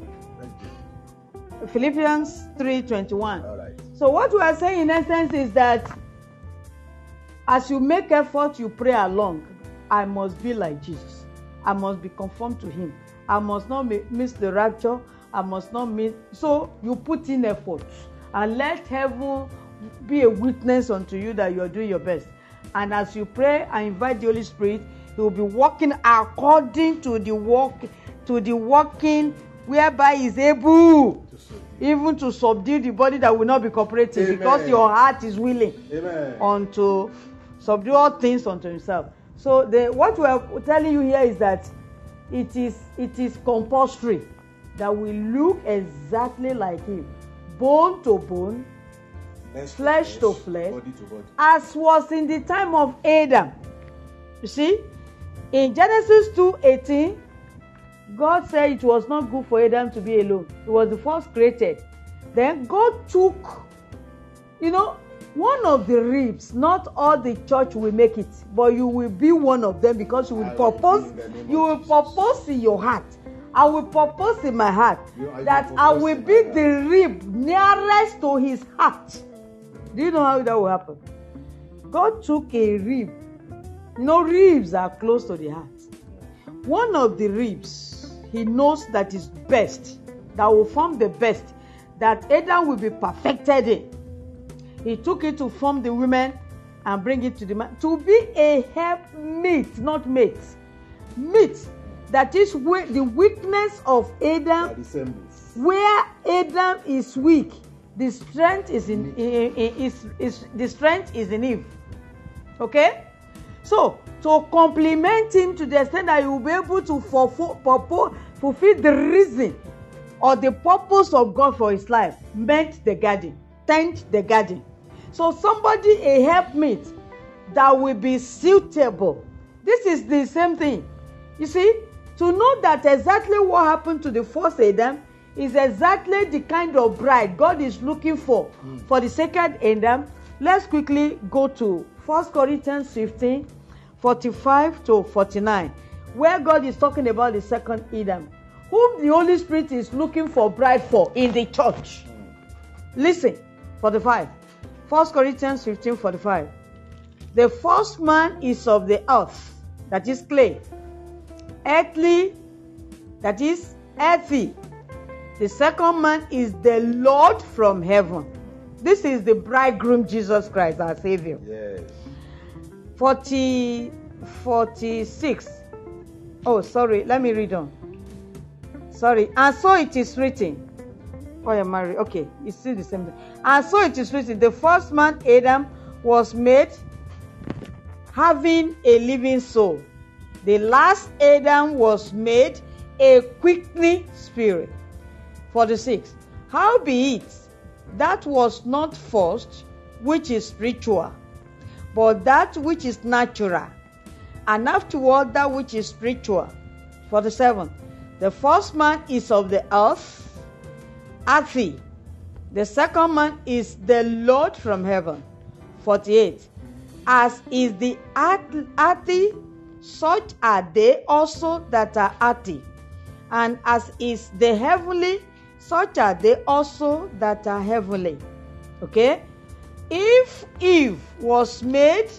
Philippians 3:21. All right. So what we are saying in essence is that as you make effort, you pray along. I must be like Jesus. I must be conformed to Him. I must not miss the rapture. I must not miss. So you put in effort and let heaven be a witness unto you that you are doing your best. And as you pray and invite the Holy Spirit, He will be working according to the work, to the working whereby He is able even to subdue the body that will not be cooperating Amen. because your heart is willing Amen. unto subdue all things unto himself so the what we are telling you here is that it is it is compulsory that will look exactly like him bone to bone flesh to flesh, body to body. as was in the time of Adam. You see, in Genesis 2:18, God said it was not good for Adam to be alone. He was the first created. Then God took, you know, one of the ribs. Not all the church will make it, but you will be one of them because you will I will purpose. be in the name You will purpose in your heart. I will purpose in my heart that I will be the rib nearest to his heart. Do you know how that will happen? God took a rib. No ribs are close to the heart. One of the ribs he knows that is best, that will form the best, that Adam will be perfected in. He took it to form the women and bring it to the man to be a help meet, not mate. Meat that is where the weakness of Adam where Adam is weak, the strength is in, is, is the strength is in Eve. Okay, so to complement him to the extent that you will be able to fulfill, fulfill, fulfill the reason or the purpose of God for his life, meant the garden, tend the garden. So somebody a helpmate that will be suitable. This is the same thing. You see, to know that exactly what happened to the first Adam is exactly the kind of bride God is looking for hmm. for the second Adam. Let's quickly go to 1 Corinthians 15 45 to 49, where God is talking about the second Adam, whom the Holy Spirit is looking for bride for in the church. Listen, 45. 1 Corinthians 15 45. The first man is of the earth, that is clay. Earthly, that is earthy. The second man is the Lord from heaven. This is the bridegroom Jesus Christ, our Savior. Yes. 40, 46. Oh, sorry, let me read on. Sorry. And so it is written. Oh, you're married. Okay, it's still the same thing. And so it is written the first man, Adam, was made having a living soul. The last Adam was made a quickening spirit. 46. Howbeit, that was not first which is spiritual, but that which is natural, and afterward that which is spiritual. 47. The first man is of the earth, earthy. The second man is the Lord from heaven. 48. As is the earth- earthy, such are they also that are earthy. And as is the heavenly, such are they also that are heavenly. Okay? If Eve was made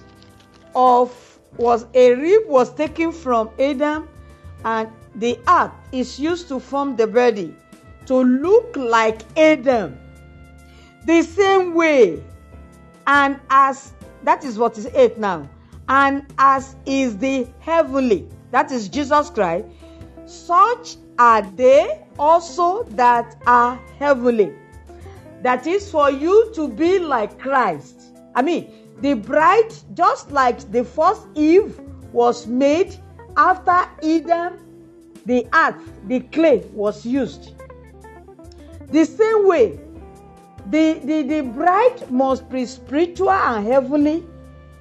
of was a rib was taken from Adam and the earth is used to form the body to look like Adam the same way and as that is what is eight now and as is the heavenly that is jesus christ such are they also that are heavenly. That is for you to be like christ. I mean the bride just like the first eve was made after eden the earth the clay was used. The same way the the the bride must be spiritual and heavenly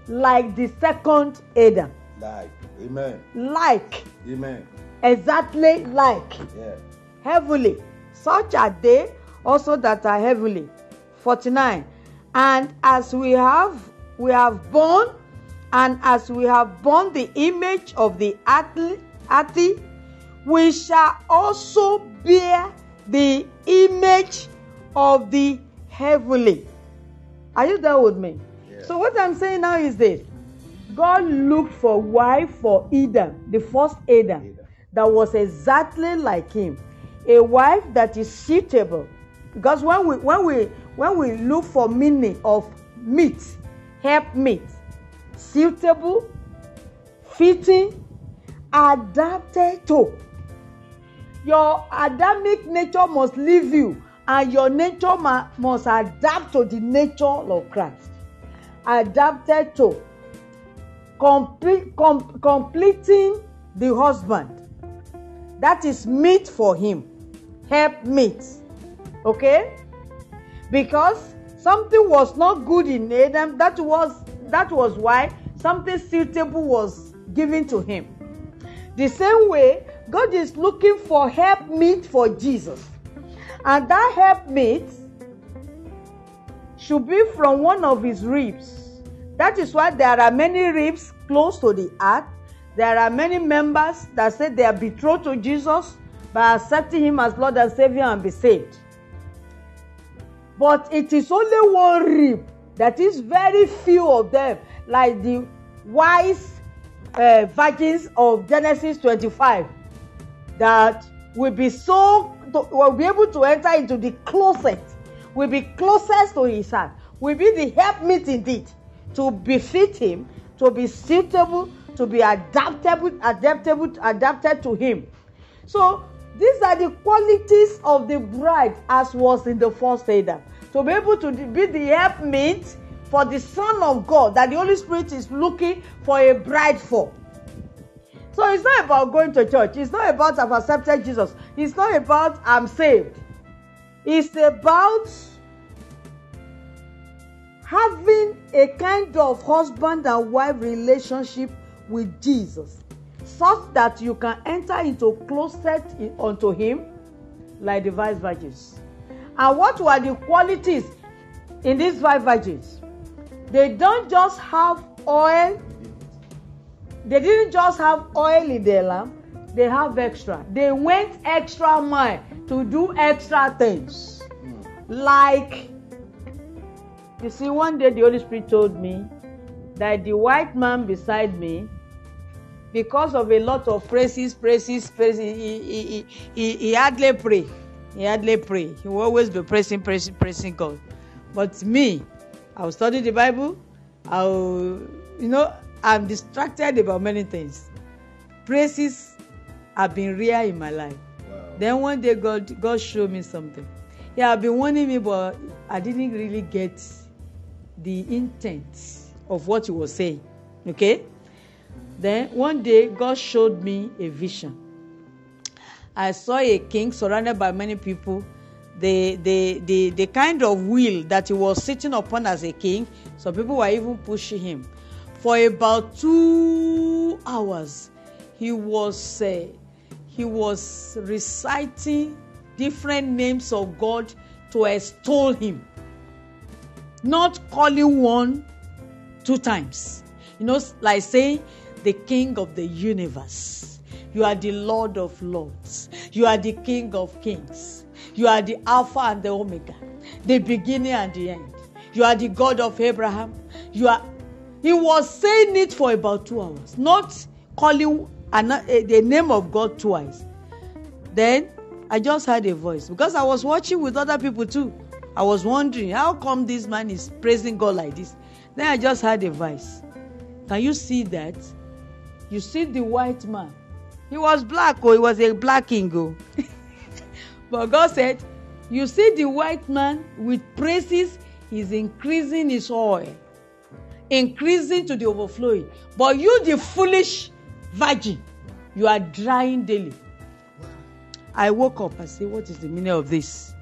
like the second adam Like. Amen. like Amen. exactly like Yeah. heavenly such are they also that are heavenly 49 and as we have we have borne and as we have borne the image of the earthly, earthy we shall also bear the image of the heavenly are you there with me Yeah. so what i'm saying now is this. God looked for wife for eden the first adam Adam. that was exactly like him. A wife that is suitable. Because when we when we when we look for meaning of meet help meet suitable fitting adapted to. Your adamic nature must leave you and your nature ma must adapt to the nature of christ adapted to complete com completing the husband that is meet for him help meet okay because something was not good in Adam. That was that was why something suitable was given to him. The same way, God is looking for help meet for Jesus, and that help meet should be from one of his ribs. That is why there are many ribs close to the heart. There are many members that say they are betrothed to Jesus by accepting him as Lord and Savior and be saved. But it is only one rib that is very few of them, like the wise uh, virgins of Genesis 25, that will be so will be able to enter into the closet, will be closest to his heart, will be the helpmeet indeed to befit him, to be suitable, to be adaptable, adaptable, adapted to him. So these are the qualities of the bride as was in the first Adam. To be able to be the helpmeet for the Son of God that the Holy Spirit is looking for a bride for. So it's not about going to church. It's not about I've accepted Jesus. It's not about I'm saved. It's about having a kind of husband and wife relationship with Jesus such that you can enter into closet unto him like the vice virgins. And what were the qualities in these five virgins? They don't just have oil, they didn't just have oil in their lamp, they have extra. They went extra mile to do extra things. Like, you see, one day the Holy Spirit told me that the white man beside me because of a lot of praises, praises, praises, he, he, he, he hardly pray. He hardly pray. He will always be praising, praising, praising God. But me, I will study the Bible. I will, you know, I'm distracted about many things. Praises have been rare in my life. Then one day God, God showed me something. Yeah, I've been warning me, but I didn't really get the intent of what he was saying. Okay? Then one day, God showed me a vision. I saw a king surrounded by many people. The, the, the, the kind of wheel that he was sitting upon as a king, some people were even pushing him. For about two hours, he was, uh, he was reciting different names of God to extol him, not calling one two times. You know, like saying, the King of the universe. You are the Lord of lords. You are the King of kings. You are the Alpha and the Omega, the beginning and the end. You are the God of Abraham. You are. He was saying it for about two hours, not calling an, uh, the name of God twice. Then I just heard a voice because I was watching with other people too. I was wondering how come this man is praising God like this. Then I just heard a voice. Can you see that? You see the white man. He was black, oh, he was a black king, oh. but God said, You see the white man with praises, he's increasing his oil, increasing to the overflowing. But you, the foolish virgin, you are drying daily. I woke up and said, What is the meaning of this?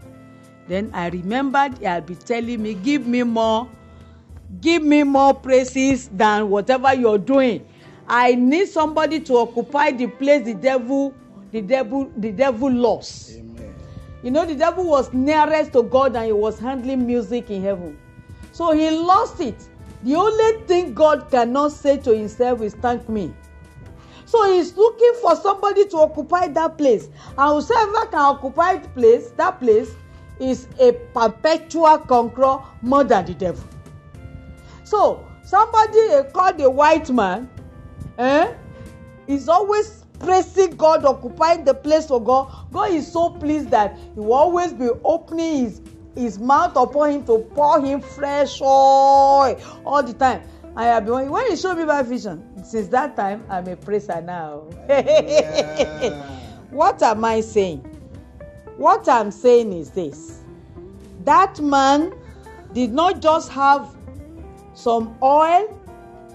Then I remembered he had been telling me, Give me more, give me more praises than whatever you're doing. I need somebody to occupy the place the devil, the devil, the devil lost. Amen. You know, the devil was nearest to God and he was handling music in heaven. So he lost it. The only thing God cannot say to himself is thank me. So he's looking for somebody to occupy that place. And whoever can occupy the place, that place is a perpetual conqueror more than the devil. So somebody uh, called a white man eh, is always praising God, occupying the place for God. God is so pleased that He will always be opening His His mouth upon him to pour him fresh oil all the time. I have been when He showed me my vision. Since that time, I'm a praiser now. Yeah. what am I saying? What I'm saying is this that man did not just have some oil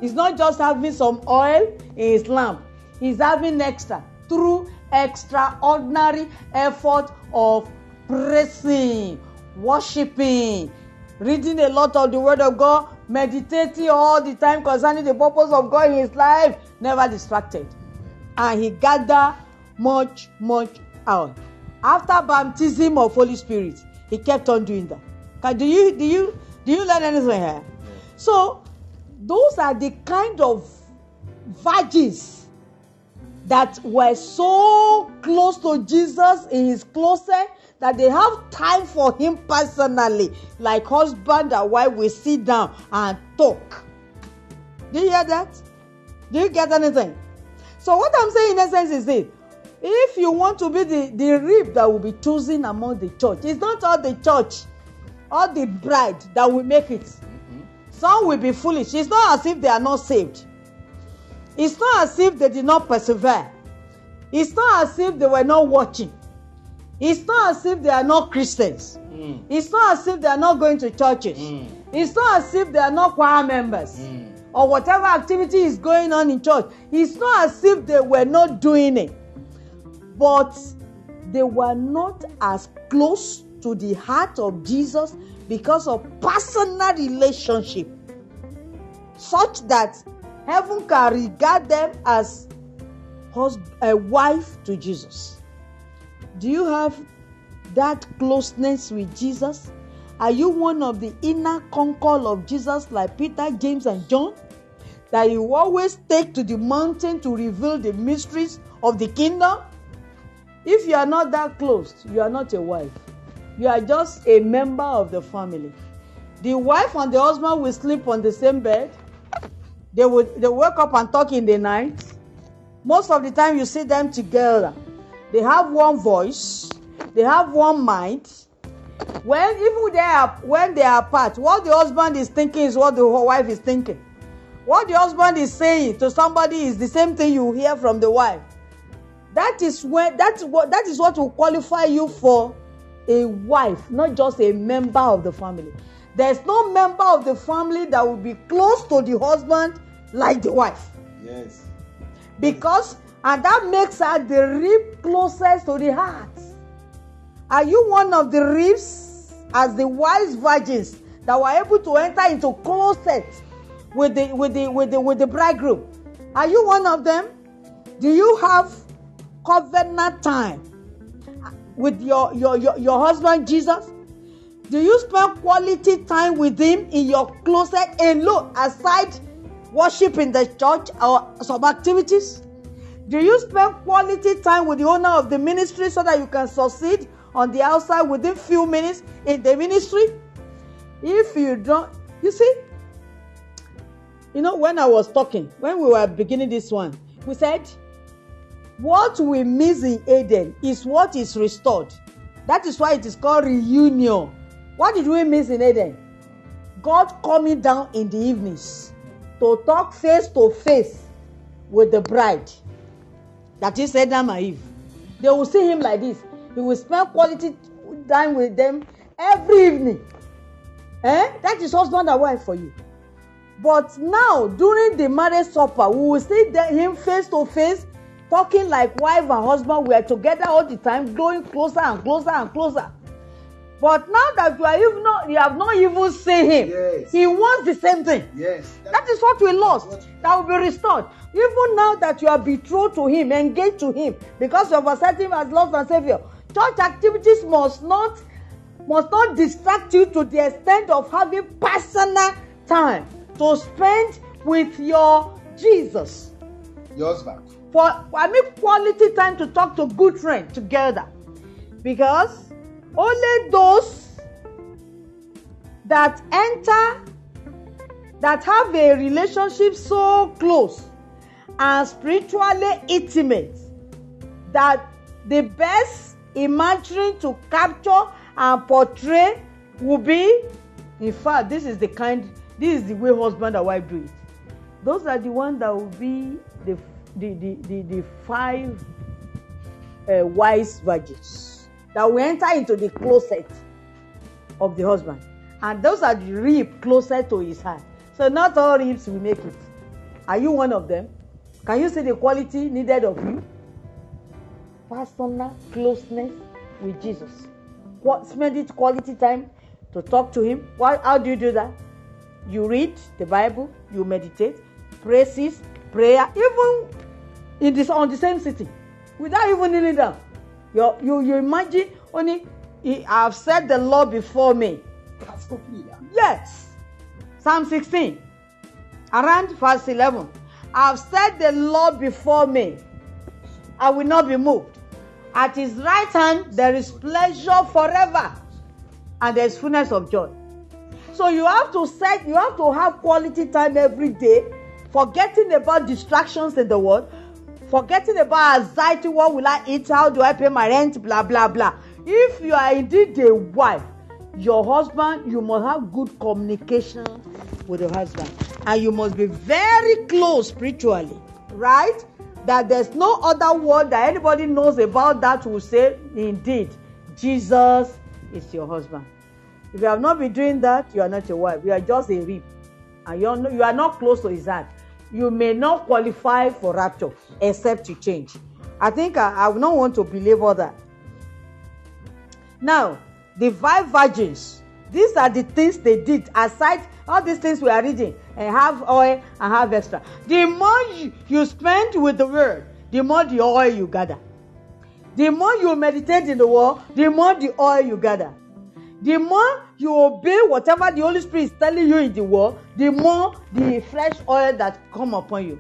He's not just having some oil in his lamp, he's having extra through extraordinary effort of praising, worshiping, reading a lot of the word of God, meditating all the time concerning the purpose of God in his life, never distracted. And he gathered much, much out. After baptism of Holy Spirit, he kept on doing that. Can, do you do you do you learn anything here? So those are the kind of virgins that were so close to Jesus in his closet that they have time for him personally, like husband and wife will sit down and talk. Do you hear that? Do you get anything? So what I'm saying in essence is this. If you want to be the, the rib that will be chosen among the church, it's not all the church, all the bride that will make it. Some will be foolish. It's not as if they are not saved. It's not as if they did not persevere. It's not as if they were not watching. It's not as if they are not Christians. Mm. It's not as if they are not going to churches. Mm. It's not as if they are not choir members Mm. or whatever activity is going on in church. It's not as if they were not doing it. But they were not as close to the heart of Jesus because of personal relationship, such that heaven can regard them as a wife to Jesus. Do you have that closeness with Jesus? Are you one of the inner concord of Jesus like Peter, James, and John? That you always take to the mountain to reveal the mysteries of the kingdom? If you are not that close, you are not a wife. You are just a member of the family. The wife and the husband will sleep on the same bed. They will they wake up and talk in the night. Most of the time, you see them together. They have one voice. They have one mind. When even they are when they are apart, what the husband is thinking is what the wife is thinking. What the husband is saying to somebody is the same thing you hear from the wife. That is when that's what that is what will qualify you for a wife, not just a member of the family. There's no member of the family that will be close to the husband like the wife Yes. because and that makes her the rib closest to the heart. Are you one of the ribs as the wise virgins that were able to enter into closet with the with the with the with the bridegroom? Are you one of them? Do you have covenant time with your your your, your husband Jesus? Do you spend quality time with him in your closet alone aside worship in the church or some activities? Do you spend quality time with the owner of the ministry so that you can succeed on the outside within few minutes in the ministry? If you don't, you see, you know, when I was talking, when we were beginning this one, we said, what we miss in Eden is what is restored. That is why it is called reunion. What did we miss in Eden? God coming down in the evenings to talk face to face with the bride. That is Adam and Eve. They will see him like this. He will spend quality time with them every evening. Eh? That is husband and wife for you. But now, during the marriage supper, we will see him face to face, talking like wife and husband. We are together all the time, going closer and closer and closer. But now that you are even not, you have not even seen him, Yes. he wants the same thing. Yes. That is what we lost. That will be restored. Even now that you are betrothed to Him, engaged to Him, because you have accepted Him as Lord and Savior, church activities must not must not distract you to the extent of having personal time to spend with your Jesus. Your husband. For I mean quality time to talk to good friends together, because only those that enter that have a relationship so close and spiritually intimate that the best imagery to capture and portray will be in fact this is the kind this is the way husband and wife do it. Those are the ones that will be the the the the, the five uh, wise virgins that will enter into the closet of the husband and those are the rib closer to his heart so not all ribs will make it are you one of them can you see the quality needed of you personal closeness with jesus Qua- spend it quality time to talk to Him. Why, how do you do that? You read the Bible, you meditate, praises, prayer, even in this on the same city, without even kneeling down. You, you, you imagine only I've said the law before me. Yes. Psalm 16, around verse 11. I've said the law before me. I will not be moved. At his right hand there is pleasure forever, and there is fullness of joy. So you have to set, you have to have quality time every day, forgetting about distractions in the world, forgetting about anxiety. What will I eat? How do I pay my rent? Blah blah blah. If you are indeed a wife, your husband, you must have good communication with your husband, and you must be very close spiritually, right? That there's no other word that anybody knows about that will say, indeed, Jesus is your husband. If you have not been doing that, you are not a wife. You are just a rib, and you are not, you are not close to his heart. You may not qualify for rapture except you change. I think I, I would not want to belabor that. Now, the five virgins, these are the things they did aside all these things we are reading and have oil and have extra. The more you, you spend with the word, the more the oil you gather. The more you meditate in the word, the more the oil you gather. The more you obey whatever the Holy Spirit is telling you in the word, the more the fresh oil that come upon you.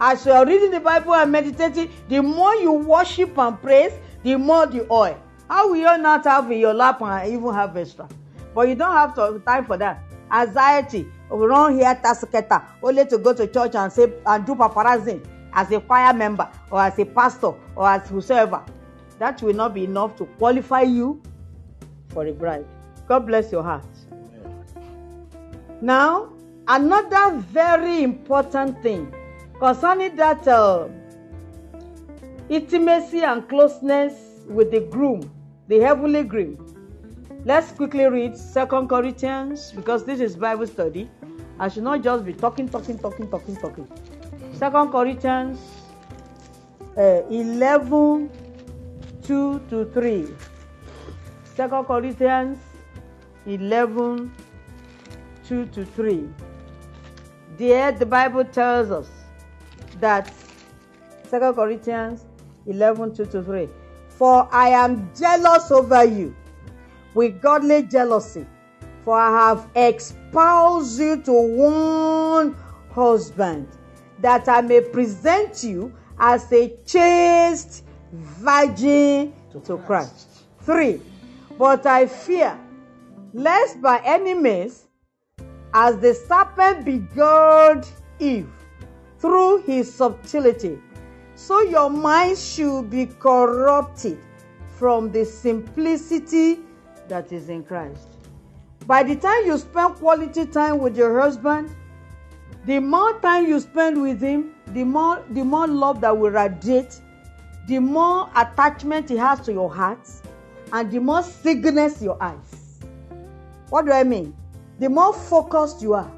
As you are reading the Bible and meditating, the more you worship and praise, the more the oil. How will you not have in your lap and even have extra? But you don't have time for that. Anxiety, run here, tasketa, only to go to church and say and do paparazzi as a choir member or as a pastor or as whosoever. That will not be enough to qualify you for a bride. God bless your heart. Now, another very important thing concerning that uh, intimacy and closeness with the groom, the heavenly groom. Let's quickly read Second Corinthians because this is Bible study. I should not just be talking, talking, talking, talking, talking. Second Corinthians uh, 11 2 to 3. Second Corinthians 11 2 to 3. There, the Bible tells us that Second Corinthians 11 2 to 3. For I am jealous over you with godly jealousy, for I have espoused you to one husband, that I may present you as a chaste virgin to Christ. 3. But I fear, lest by any means, as the serpent beguiled Eve through his subtlety, so your mind should be corrupted from the simplicity that is in Christ. By the time you spend quality time with your husband, the more time you spend with him, the more the more love that will radiate, the more attachment he has to your heart, and the more sickness your eyes. What do I mean? The more focused you are.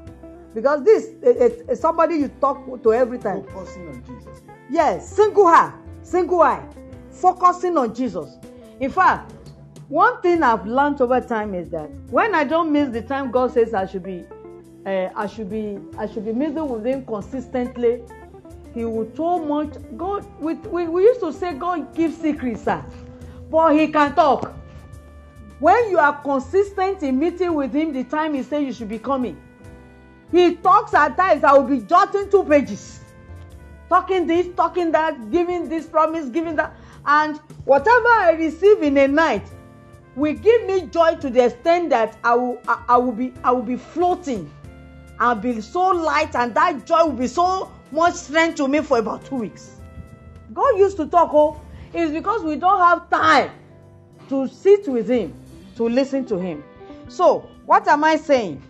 Because this is somebody you talk to every time. Focusing on Jesus. Yes, single eye, single eye, focusing on Jesus. In fact, one thing I've learned over time is that when I don't miss the time God says I should be, uh, I should be, I should be meeting with Him consistently, He will so much. God, we, we, we used to say God gives secrets, sir, but He can talk. When you are consistent in meeting with Him, the time He says you should be coming, He talks at times. I will be jotting two pages talking this, talking that, giving this promise, giving that. And whatever I receive in a night will give me joy to the extent that I will, I, I will be, I will be floating. I'll be so light, and that joy will be so much strength to me for about two weeks. God used to talk, oh, it's because we don't have time to sit with Him, to listen to Him. So, what am I saying?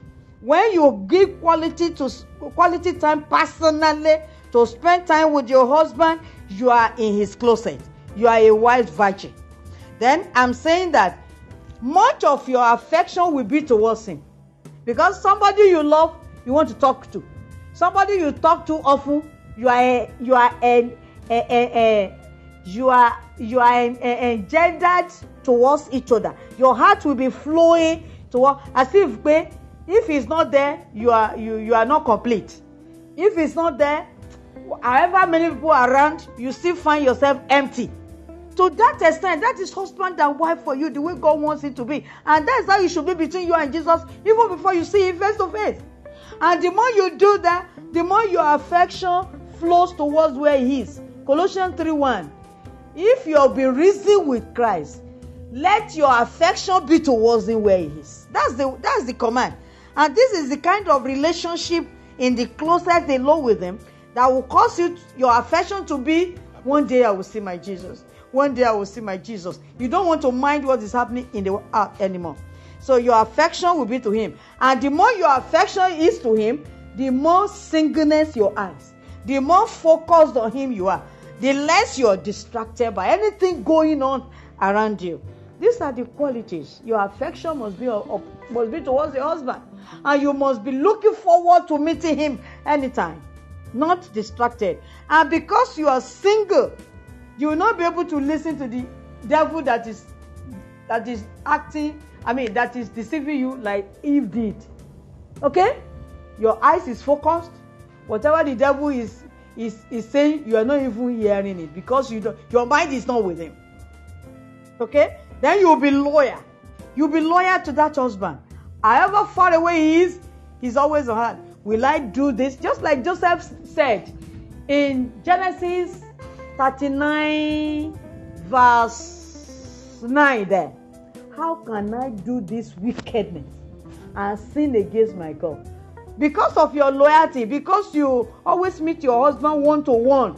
When you give quality to quality time personally to spend time with your husband, you are in his closet. You are a wise virgin. Then I'm saying that much of your affection will be towards him. Because somebody you love, you want to talk to. Somebody you talk to often, you are a, you are a, a, a, a you are you are en- en- engendered towards each other. Your heart will be flowing. to as if if he's not there you are you you are not complete. If he's not there however many people around you still find yourself empty. To that extent that is husband and wife for you the way god wants it to be. And that's how it should be between you and jesus even before you see him face to face. And the more you do that the more your affection flows towards where he is. Colossians 3 1 if you have been risen with christ let your affection be towards him where he is. That's the that's the command. And this is the kind of relationship in the closest alone with him that will cause you your affection to be one day i will see my jesus. One day i will see my jesus. You don't want to mind what is happening in the earth anymore. So your affection will be to him. And the more your affection is to him the more singleness your eyes the more focused on him you are the less you're distracted by anything going on around you these are the qualities. Your affection must be up, must be towards your husband. And you must be looking forward to meeting him anytime. Not distracted. And because you are single you will not be able to listen to the devil that is that is acting i mean that is deceiving you like eve did. Okay? Your eyes is focused. Whatever the devil is is is saying you are not even hearing it because you don't your mind is not with him. Okay then you will be loyal you will be loyal to that husband. However far away he is he's always on hand. Will i do this? Just like joseph said in genesis 39 verse 9 there. How can i do this wickedness and sin against my god? Because of your loyalty because you always meet your husband one to one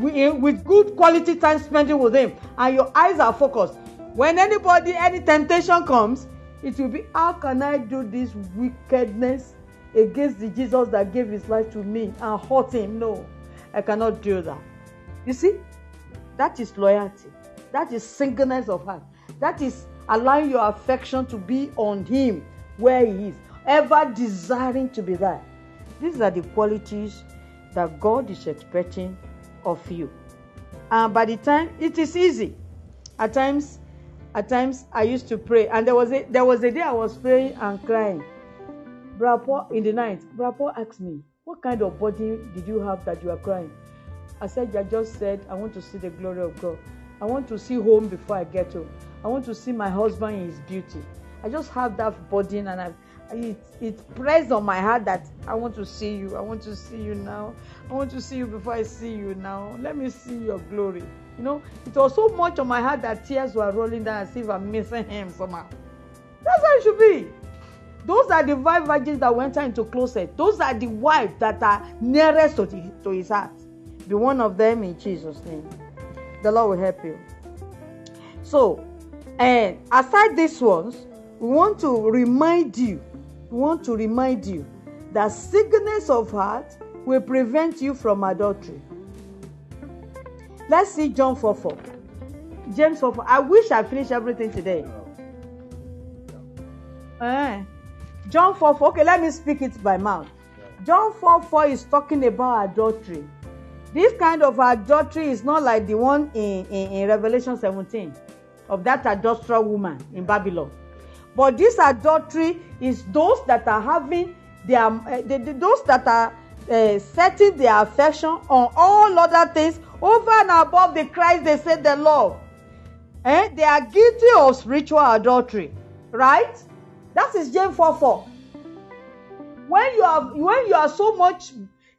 with good quality time spending with him and your eyes are focused when anybody any temptation comes it will be how can i do this wickedness against the jesus that gave his life to me and hurt him? No i cannot do that. You see that is loyalty. That is singleness of heart. That is allowing your affection to be on him where he is ever desiring to be there. These are the qualities that god is expecting of you. And by the time it is easy. At times at times i used to pray. And there was a there was a day i was praying and crying. Brother in the night brother asked me what kind of body did you have that you are crying? I said i just said i want to see the glory of god. I want to see home before i get home. I want to see my husband in his beauty. I just have that burden and i it it pressed on my heart that i want to see you. I want to see you now. I want to see you before i see you now. Let me see your glory you know it was so much on my heart that tears were rolling down as if i'm missing him somehow. That's how it should be. Those are the five virgins that went into closet. Those are the wives that are nearest to, the, to his heart. Be one of them in jesus name. The lord will help you. So and aside these ones we want to remind you we want to remind you that sickness of heart will prevent you from adultery let's see john 4 4 james 4 4 i wish i finished everything today. Eh. john 4 4 okay let me speak it by mouth. John 4 4 is talking about adultery. This kind of adultery is not like the one in, in, in revelation 17 of that adulterous woman in babylon. But this adultery is those that are having their uh, the, the, those that are uh, setting their affection on all other things over and above the Christ they say they love. Eh? They are guilty of spiritual adultery, right? That is James 4 4. When you are when you are so much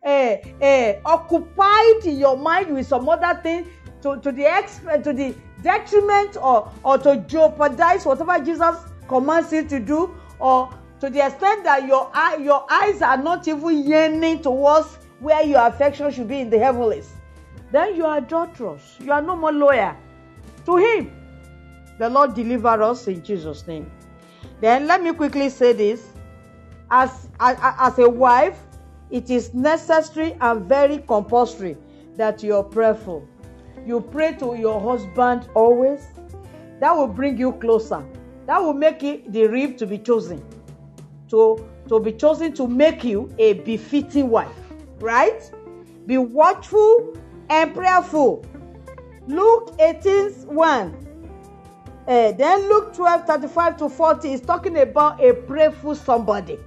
uh, uh, occupied in your mind with some other thing to, to the ex to the detriment or or to jeopardize whatever Jesus commands you to do or to the extent that your eye your eyes are not even yearning towards where your affection should be in the heavenlies. Then you are adulterous you are no more loyal to him the lord deliver us in jesus name. Then let me quickly say this. As as, as a wife it is necessary and very compulsory that you are prayerful. You pray to your husband always. That will bring you closer. That will make it the rib to be chosen to to be chosen to make you a befitting wife right be watchful and prayerful luke 18 1 Uh, then Luke 12, 35 to 40 is talking about a prayerful somebody.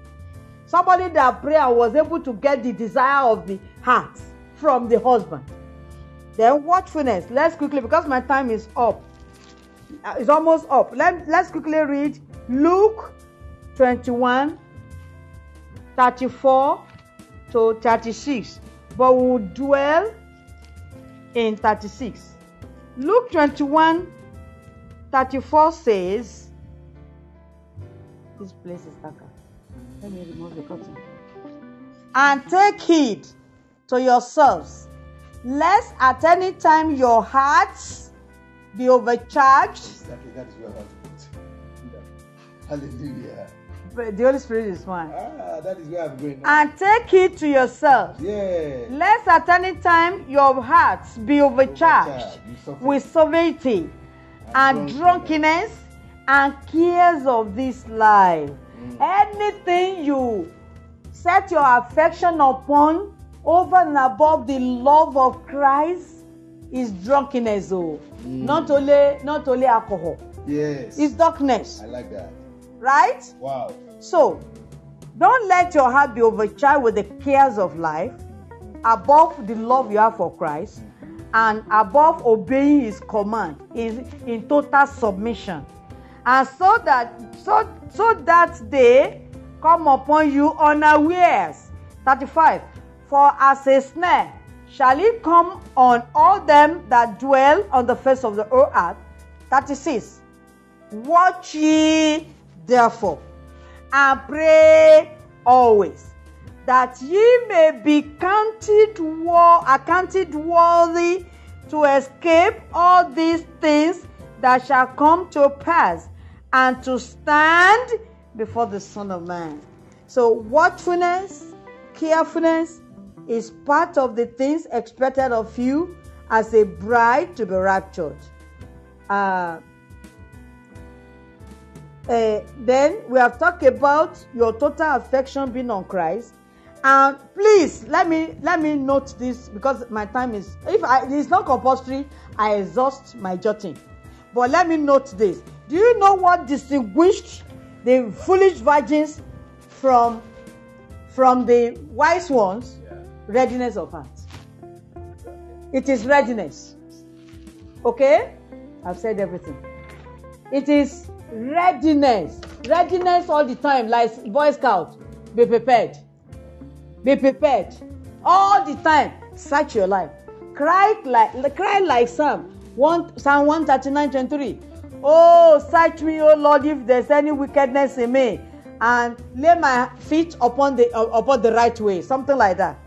Somebody that prayer was able to get the desire of the heart from the husband. Then watchfulness. Let's quickly, because my time is up. Uh, It's almost up. Let, let's quickly read Luke 21, 34 to 36. But we'll dwell in 36. Luke 21, 34 says, This place is darker. Let me remove the curtain. And take heed to yourselves, lest at any time your hearts be overcharged. Exactly, that is where I to put. Hallelujah. The Holy Spirit is one. Ah, that is where I'm going now. And take it to yourselves, Yeah. lest at any time your hearts be overcharged Overcharged with with surfeiting and drunkenness and cares of this life. Anything you set your affection upon over and above the love of Christ is drunkenness. Oh, not only not only alcohol. Yes. It's darkness, I like that. Right? Wow. So, don't let your heart be overcharged with the cares of life above the love you have for Christ mm-hmm. and above obeying his command in, in total submission. And so that so so that day come upon you unawares. 35. For as a snare shall it come on all them that dwell on the face of the earth. 36. Watch ye therefore and pray always that ye may be counted worthy to escape all these things that shall come to pass and to stand before the Son of Man. So watchfulness, carefulness is part of the things expected of you as a bride to be raptured. Uh, uh, then we have talked about your total affection being on Christ. And please let me let me note this because my time is if I, it's not compulsory, I exhaust my jotting. But let me note this. Do you know what distinguished the foolish virgins from from the wise ones? Readiness of heart. It is readiness. Okay? I've said everything. It is readiness. Readiness all the time, like Boy Scout. Be prepared. Be prepared. All the time. Search your life. Cry like cry like Psalm. One Psalm 139, 23. Oh, search me, O Lord, if there's any wickedness in me, and lay my feet upon the uh, upon the right way. Something like that.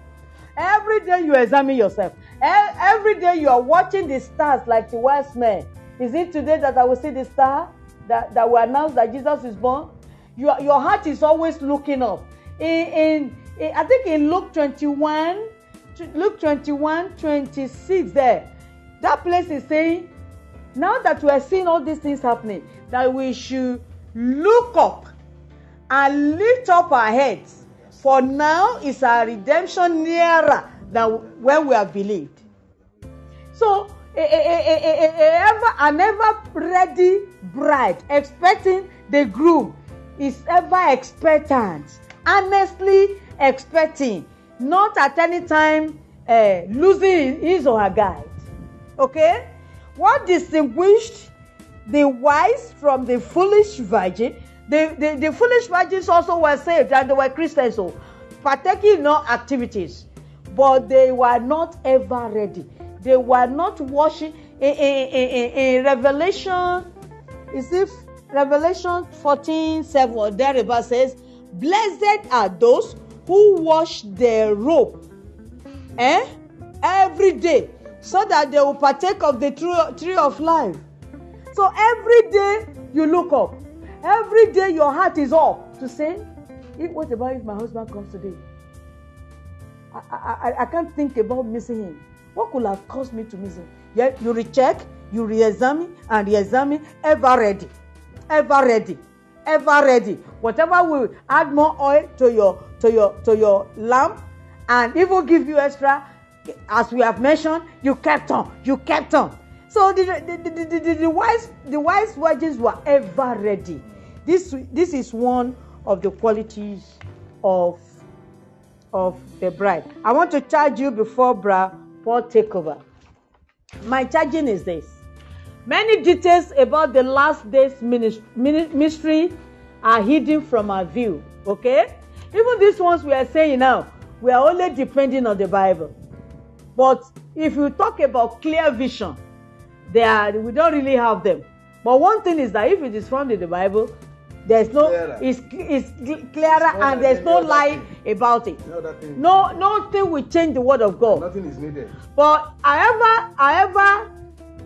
Every day you examine yourself. Every day you are watching the stars like the wise men. Is it today that I will see the star that, that will announce that Jesus is born? Your, your heart is always looking up. In, in, in I think in Luke 21, tw- Luke 21, 26 there, that place is saying, now that we are seeing all these things happening, that we should look up and lift up our heads. For now is our redemption nearer than when we have believed. So, a, a, a, a ever, an ever ready bride expecting the groom is ever expectant, honestly expecting, not at any time uh, losing his or her guide. Okay? What distinguished the wise from the foolish virgin? The, the, the foolish virgins also were saved and they were Christians, so partaking in all activities, but they were not ever ready. They were not washing. In, in, in, in Revelation, is it Revelation 14 7 or thereabout says, Blessed are those who wash their robe eh? every day so that they will partake of the tree, tree of life. So every day you look up, every day your heart is up to say, if, What about if my husband comes today? I, I, I can't think about missing him. What could have caused me to miss him? Yeah, you recheck, you re-examine and re-examine, ever ready, ever ready, ever ready. Whatever will add more oil to your to your to your lamp, and even give you extra, as we have mentioned, you kept on, you kept on. So the, the, the, the, the, the wise the wise virgins were ever ready. This this is one of the qualities of of the bride. I want to charge you before Bra Paul take over. My charging is this. Many details about the last days mystery are hidden from our view. Okay? Even these ones we are saying now, we are only depending on the Bible. But if you talk about clear vision, they are we don't really have them. But one thing is that if it is from the Bible, there's no Clearer. it's, it's clearer more and there's no lie thing. about it. No thing. No, nothing will change the word of God. Nothing is needed. But however, however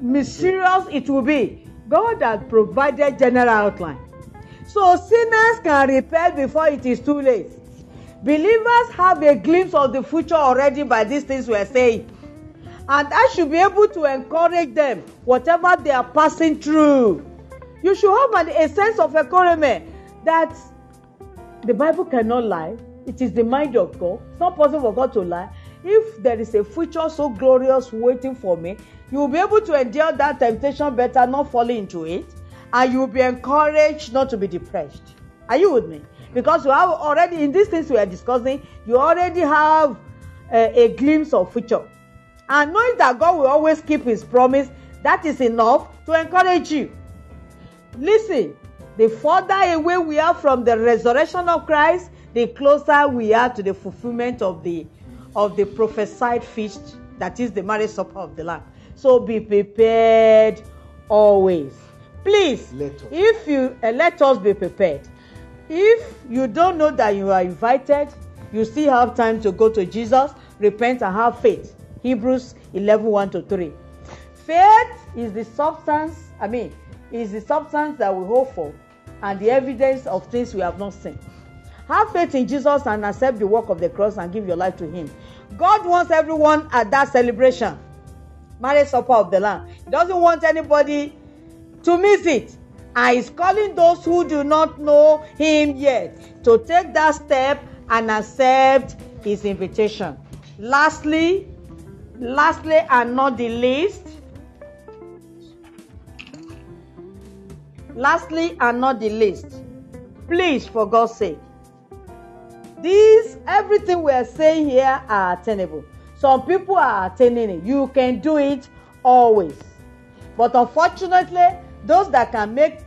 mysterious it will be, God has provided general outline. So sinners can repent before it is too late. Believers have a glimpse of the future already by these things we are saying. And I should be able to encourage them, whatever they are passing through. You should have an, a sense of encouragement that the Bible cannot lie. It is the mind of God. It's not possible for God to lie. If there is a future so glorious waiting for me, you will be able to endure that temptation better, not falling into it, and you will be encouraged not to be depressed. Are you with me? Because you have already, in these things we are discussing, you already have a, a glimpse of future. And knowing that God will always keep his promise, that is enough to encourage you. Listen, the further away we are from the resurrection of Christ, the closer we are to the fulfillment of the of the prophesied feast that is the marriage supper of the Lamb. So be prepared always. Please, Let us. if you uh, let us be prepared. If you don't know that you are invited, you still have time to go to Jesus, repent, and have faith. Hebrews 11 1 to 3. Faith is the substance, I mean, is the substance that we hope for and the evidence of things we have not seen. Have faith in Jesus and accept the work of the cross and give your life to Him. God wants everyone at that celebration, marriage supper of the Lamb. He doesn't want anybody to miss it. And He's calling those who do not know Him yet to take that step and accept His invitation. Lastly, lastly and not the least, lastly and not the least, please, for God's sake, these everything we are saying here are attainable. Some people are attaining it. You can do it always. But unfortunately, those that can make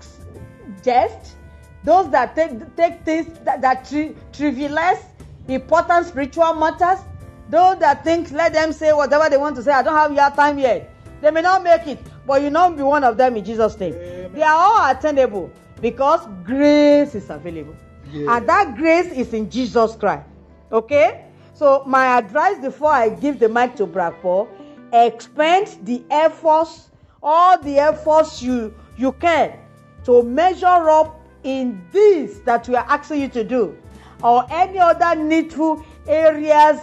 jest, those that take, take things that, that tri- trivialize important spiritual matters, those that think let them say whatever they want to say, I don't have your time yet. They may not make it, but you not be one of them in Jesus' name. Amen. They are all attainable because grace is available. Yeah. And that grace is in Jesus Christ. Okay? So my advice before I give the mic to Brakpo, expend the efforts, all the efforts you you can to measure up in this that we are asking you to do, or any other needful areas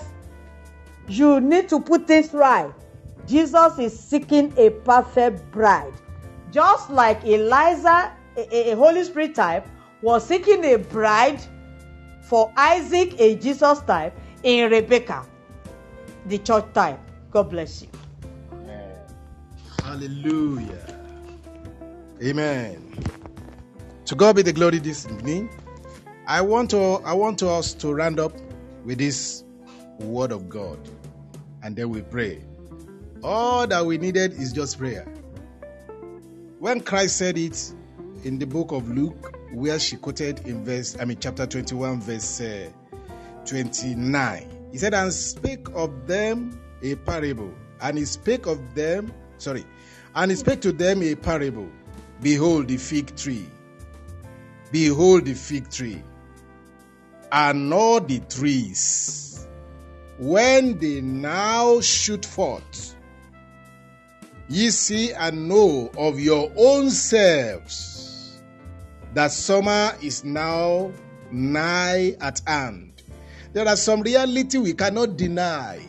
you need to put things right. Jesus is seeking a perfect bride. Just like Eliezer, a, a- Holy Spirit type, was seeking a bride for Isaac, a Jesus type, in Rebecca, the church type. God bless you. Hallelujah. Amen. To God be the glory this evening. I want to I want us to round up with this word of God and then we pray. All that we needed is just prayer. When Christ said it in the book of Luke, where she quoted in verse, I mean, chapter 21, verse uh, 29, he said, And spake of them a parable. And he spake of them, sorry, and he spake to them a parable. Behold the fig tree. Behold the fig tree. And all the trees, when they now shoot forth, ye see and know of your own selves that summer is now nigh at hand. There are some reality we cannot deny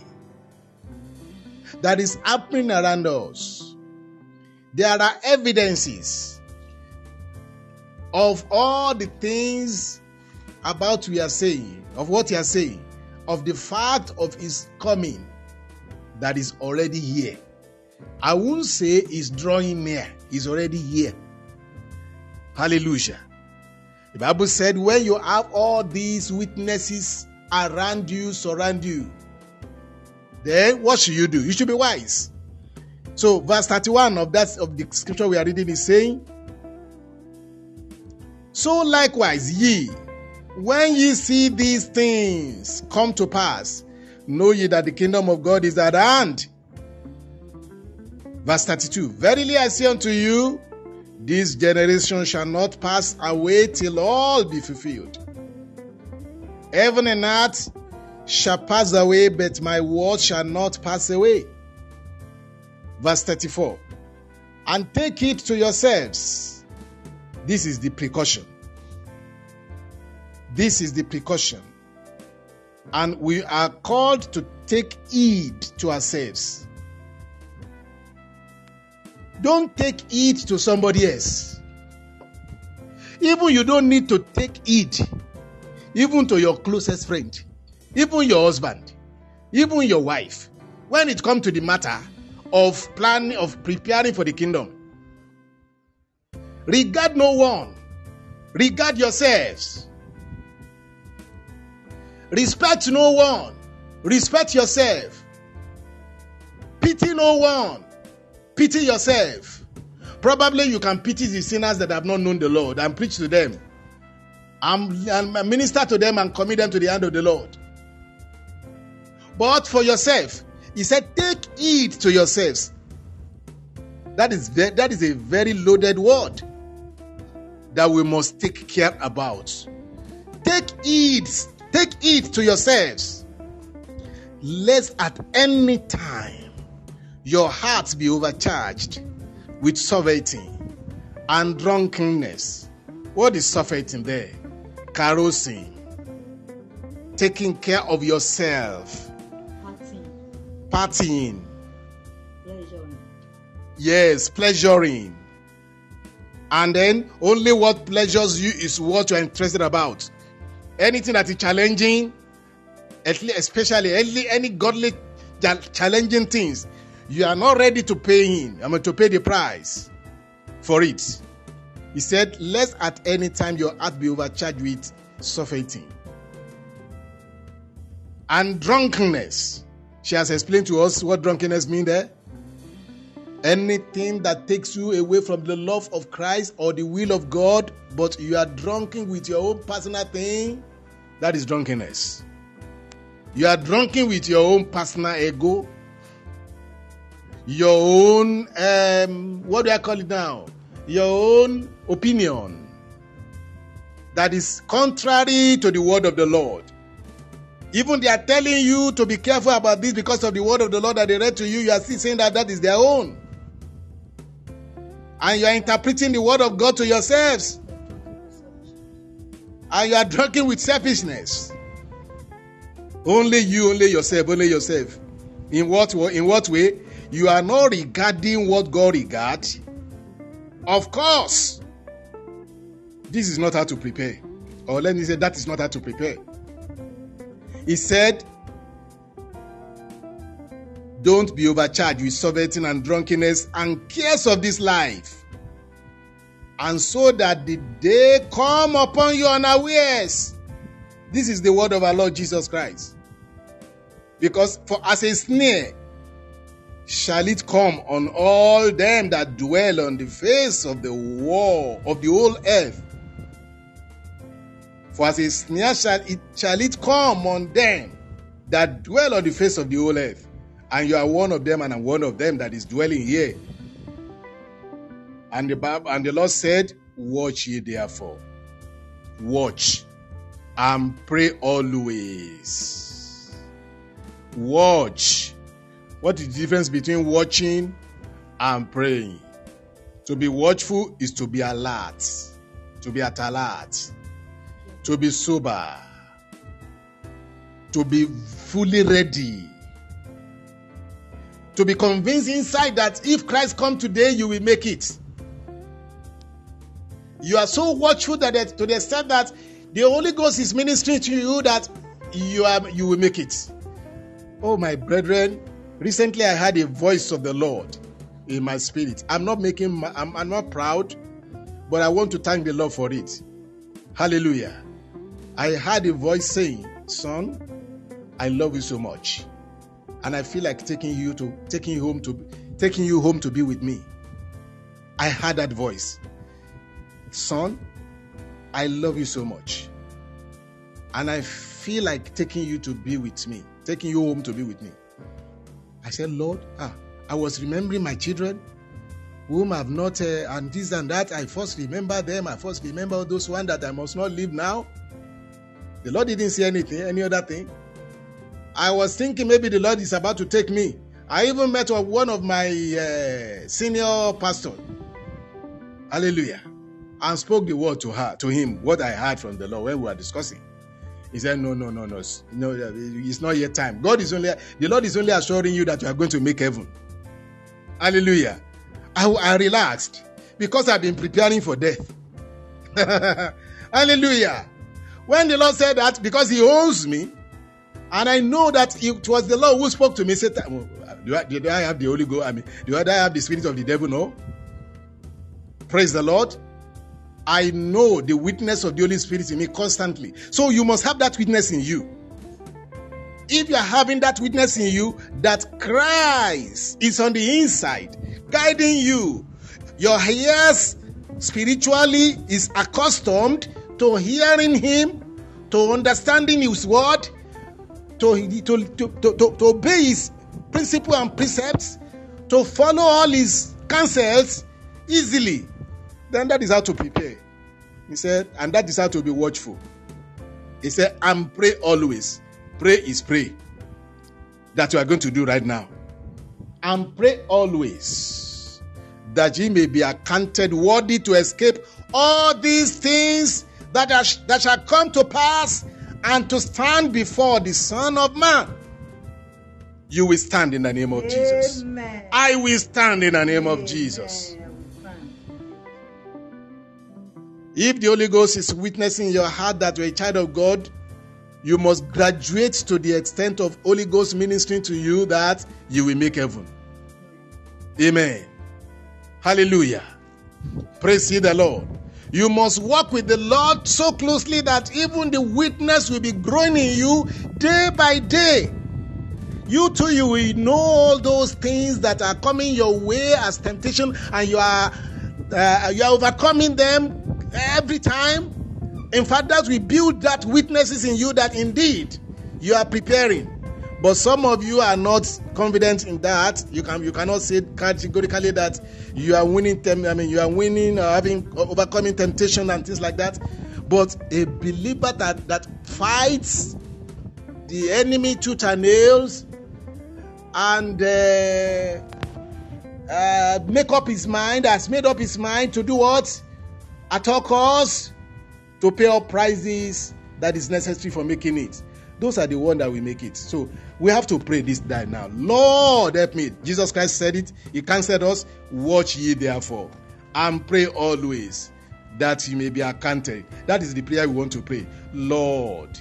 that is happening around us. There are evidences of all the things about we are saying, of what you are saying, of the fact of his coming that is already here. I won't say he's drawing near, he's already here. Hallelujah. The Bible said, when you have all these witnesses around you, surround you, then what should you do? You should be wise. So, verse 31 of that of the scripture we are reading is saying, So likewise, ye, when ye see these things come to pass, know ye that the kingdom of God is at hand. Verse 32 Verily I say unto you, this generation shall not pass away till all be fulfilled. Heaven and earth shall pass away, but my word shall not pass away. Verse 34 And take it to yourselves. This is the precaution. This is the precaution. And we are called to take heed to ourselves. Don't take it to somebody else. Even you don't need to take it, even to your closest friend, even your husband, even your wife, when it comes to the matter of planning, of preparing for the kingdom. Regard no one, regard yourselves. Respect no one, respect yourself. Pity no one, Pity yourself. Probably you can pity the sinners that have not known the Lord and preach to them and, minister to them and commit them to the hand of the Lord. But for yourself, he said, take heed to yourselves. That is, that is a very loaded word that we must take care about. Take heed, take heed to yourselves, lest at any time your heart be overcharged with surfeiting and drunkenness. What is surfeiting there? Carousing. Taking care of yourself. Partying. Partying. Pleasuring. Yes, pleasuring. And then only what pleasures you is what you're interested about. Anything that is challenging, especially any, any godly challenging things, you are not ready to pay him. I mean, to pay the price for it. He said, Lest at any time your heart be overcharged with surfeiting and drunkenness. She has explained to us what drunkenness means there. Anything that takes you away from the love of Christ or the will of God, but you are drunken with your own personal thing, that is drunkenness. You are drunken with your own personal ego, your own um, what do I call it now? Your own opinion that is contrary to the word of the Lord. Even they are telling you to be careful about this because of the word of the Lord that they read to you. You are still saying that that is their own. And you are interpreting the word of God to yourselves. And you are drunken with selfishness. Only you, only yourself, only yourself. In what, in what way? You are not regarding what God regards, of course, this is not how to prepare. Or let me say, that is not how to prepare. He said, Don't be overcharged with surfeiting and drunkenness and cares of this life. And so that the day come upon you unawares. This is the word of our Lord Jesus Christ. Because for as a snare shall it come on all them that dwell on the face of the wall of the whole earth. For as a snare shall it, shall it come on them that dwell on the face of the whole earth. And you are one of them, and I'm one of them that is dwelling here. And the Bible, and the Lord said, Watch ye therefore. Watch and pray always. Watch what is the difference between watching and praying? To be watchful is to be alert, to be at alert, to be sober, to be fully ready, to be convinced inside that if Christ come today, you will make it. You are so watchful that to the extent that the Holy Ghost is ministering to you that you are you will make it. Oh my brethren, Recently, I had a voice of the Lord in my spirit. I'm not making, I'm, I'm not proud, but I want to thank the Lord for it. Hallelujah. I heard a voice saying, Son, I love you so much. And I feel like taking you to taking you home to taking you home to be with me. I heard that voice. Son, I love you so much. And I feel like taking you to be with me, taking you home to be with me. I said, Lord, ah, I was remembering my children whom I've not, uh, and this and that. I first remember them. I first remember those one that I must not leave now. The Lord didn't say anything, any other thing. I was thinking maybe the Lord is about to take me. I even met one of my uh, senior pastors. Hallelujah. And spoke the word to her, to him, what I heard from the Lord when we were discussing. He said, No, no, no, no, no, uh, it's not yet time. God is only, the Lord is only assuring you that you are going to make heaven. Hallelujah. I, I relaxed because I've been preparing for death. Hallelujah. When the Lord said that, because He owns me, and I know that it was the Lord who spoke to me, said, oh, uh, do I, do I have the Holy Ghost? I mean, do I have the spirit of the devil? No. Praise the Lord. I know the witness of the Holy Spirit in me constantly. So you must have that witness in you. If you are having that witness in you, that Christ is on the inside, guiding you, your ears spiritually is accustomed to hearing Him, to understanding His word, to, to, to, to, to obey His principle and precepts, to follow all His counsels easily then that is how to prepare. He said, and that is how to be watchful. He said, and pray always. Pray is pray. That you are going to do right now. And pray always that ye may be accounted worthy to escape all these things that, are, that shall come to pass and to stand before the Son of Man. You will stand in the name of Amen. Jesus. I will stand in the name Amen. of Jesus. If the Holy Ghost is witnessing in your heart that you're a child of God, you must graduate to the extent of Holy Ghost ministering to you that you will make heaven. Amen. Hallelujah. Praise ye the Lord. You must walk with the Lord so closely that even the witness will be growing in you day by day. You too, you will know all those things that are coming your way as temptation, and you are uh, you are overcoming them every time. In fact, that we build that witnesses in you that indeed you are preparing. But some of you are not confident in that. You can you cannot say categorically that you are winning. Tem- I mean, you are winning or having overcoming temptation and things like that. But a believer that that fights the enemy tooth and nails and uh, uh, make up his mind has made up his mind to do what at all costs to pay up prices that is necessary for making it. Those are the one that will make it. So we have to pray this day now. Lord, help me. Jesus Christ said it. He cancelled us. Watch ye therefore and pray always that you may be accounted. That is the prayer we want to pray. Lord.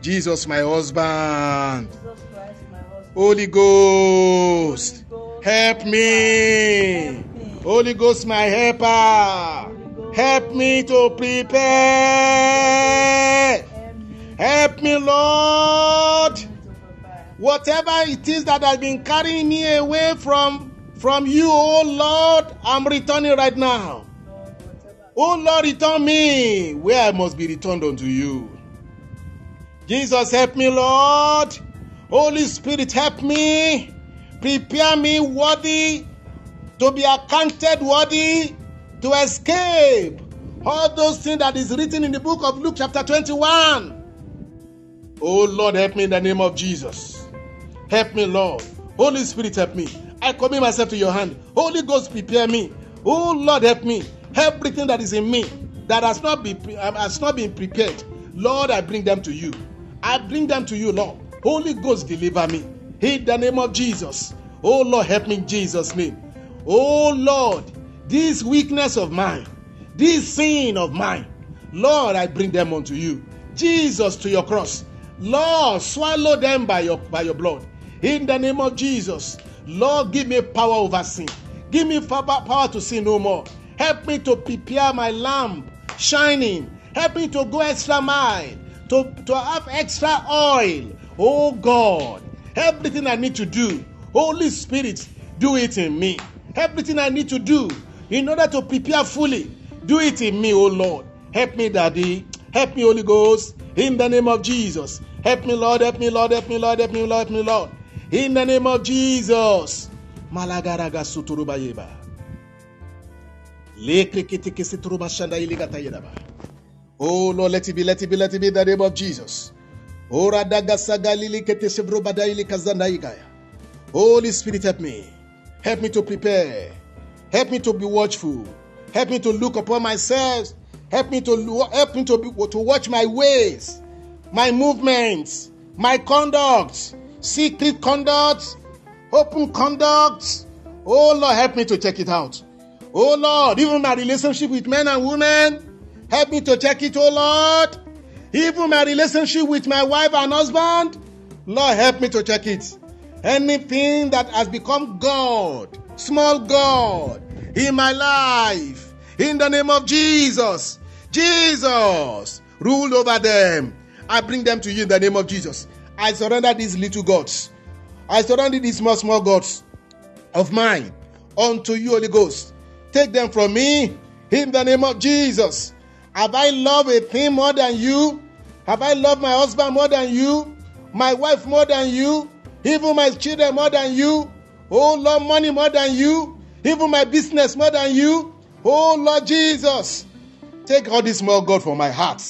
Jesus, my husband. Jesus Christ, my husband. Holy Ghost, Holy Ghost help, me. help me. Holy Ghost, my helper. Help me to prepare. Help me, Lord. Whatever it is that has been carrying me away from, from you, oh Lord, I'm returning right now. Oh Lord, return me where I must be returned unto you. Jesus, help me, Lord. Holy Spirit, help me. Prepare me worthy to be accounted worthy to escape all those things that is written in the book of Luke, chapter 21. Oh Lord, help me in the name of Jesus. Help me, Lord. Holy Spirit, help me. I commit myself to your hand. Holy Ghost, prepare me. Oh Lord, help me. Everything that is in me that has not been um, has not been prepared, Lord, I bring them to you. I bring them to you, Lord. Holy Ghost, deliver me. In the name of Jesus. Oh Lord, help me in Jesus' name. Oh Lord, this weakness of mine, this sin of mine, Lord, I bring them unto you. Jesus, to your cross. Lord, swallow them by your, by your blood. In the name of Jesus. Lord, give me power over sin. Give me power to sin no more. Help me to prepare my lamp shining. Help me to go extra mile, to, to have extra oil. Oh God, everything I need to do, Holy Spirit, do it in me. Everything I need to do in order to prepare fully, do it in me, O Lord. Help me, Daddy. Help me, Holy Ghost, in the name of Jesus. Help me, Lord. Help me, Lord. Help me, Lord. Help me, Lord. Help me, Lord. In the name of Jesus. Malagaraga suturubayeba. Oh Lord, let it be, let it be, let it be in the name of Jesus. Holy Spirit, help me. Help me to prepare. Help me to be watchful. Help me to look upon myself. Help me to help me to, be, to watch my ways, my movements, my conduct, secret conduct, open conduct. Oh Lord, help me to check it out. Oh Lord, even my relationship with men and women, help me to check it, oh Lord. Even my relationship with my wife and husband, Lord, help me to check it. Anything that has become God, small God, in my life, in the name of Jesus, Jesus, rule over them. I bring them to you in the name of Jesus. I surrender these little gods. I surrender these small, small gods of mine unto you, Holy Ghost. Take them from me in the name of Jesus. Have I loved a thing more than you? Have I loved my husband more than you? My wife more than you? Even my children more than you? Oh Lord, money more than you? Even my business more than you? Oh Lord Jesus, take all this small God from my heart.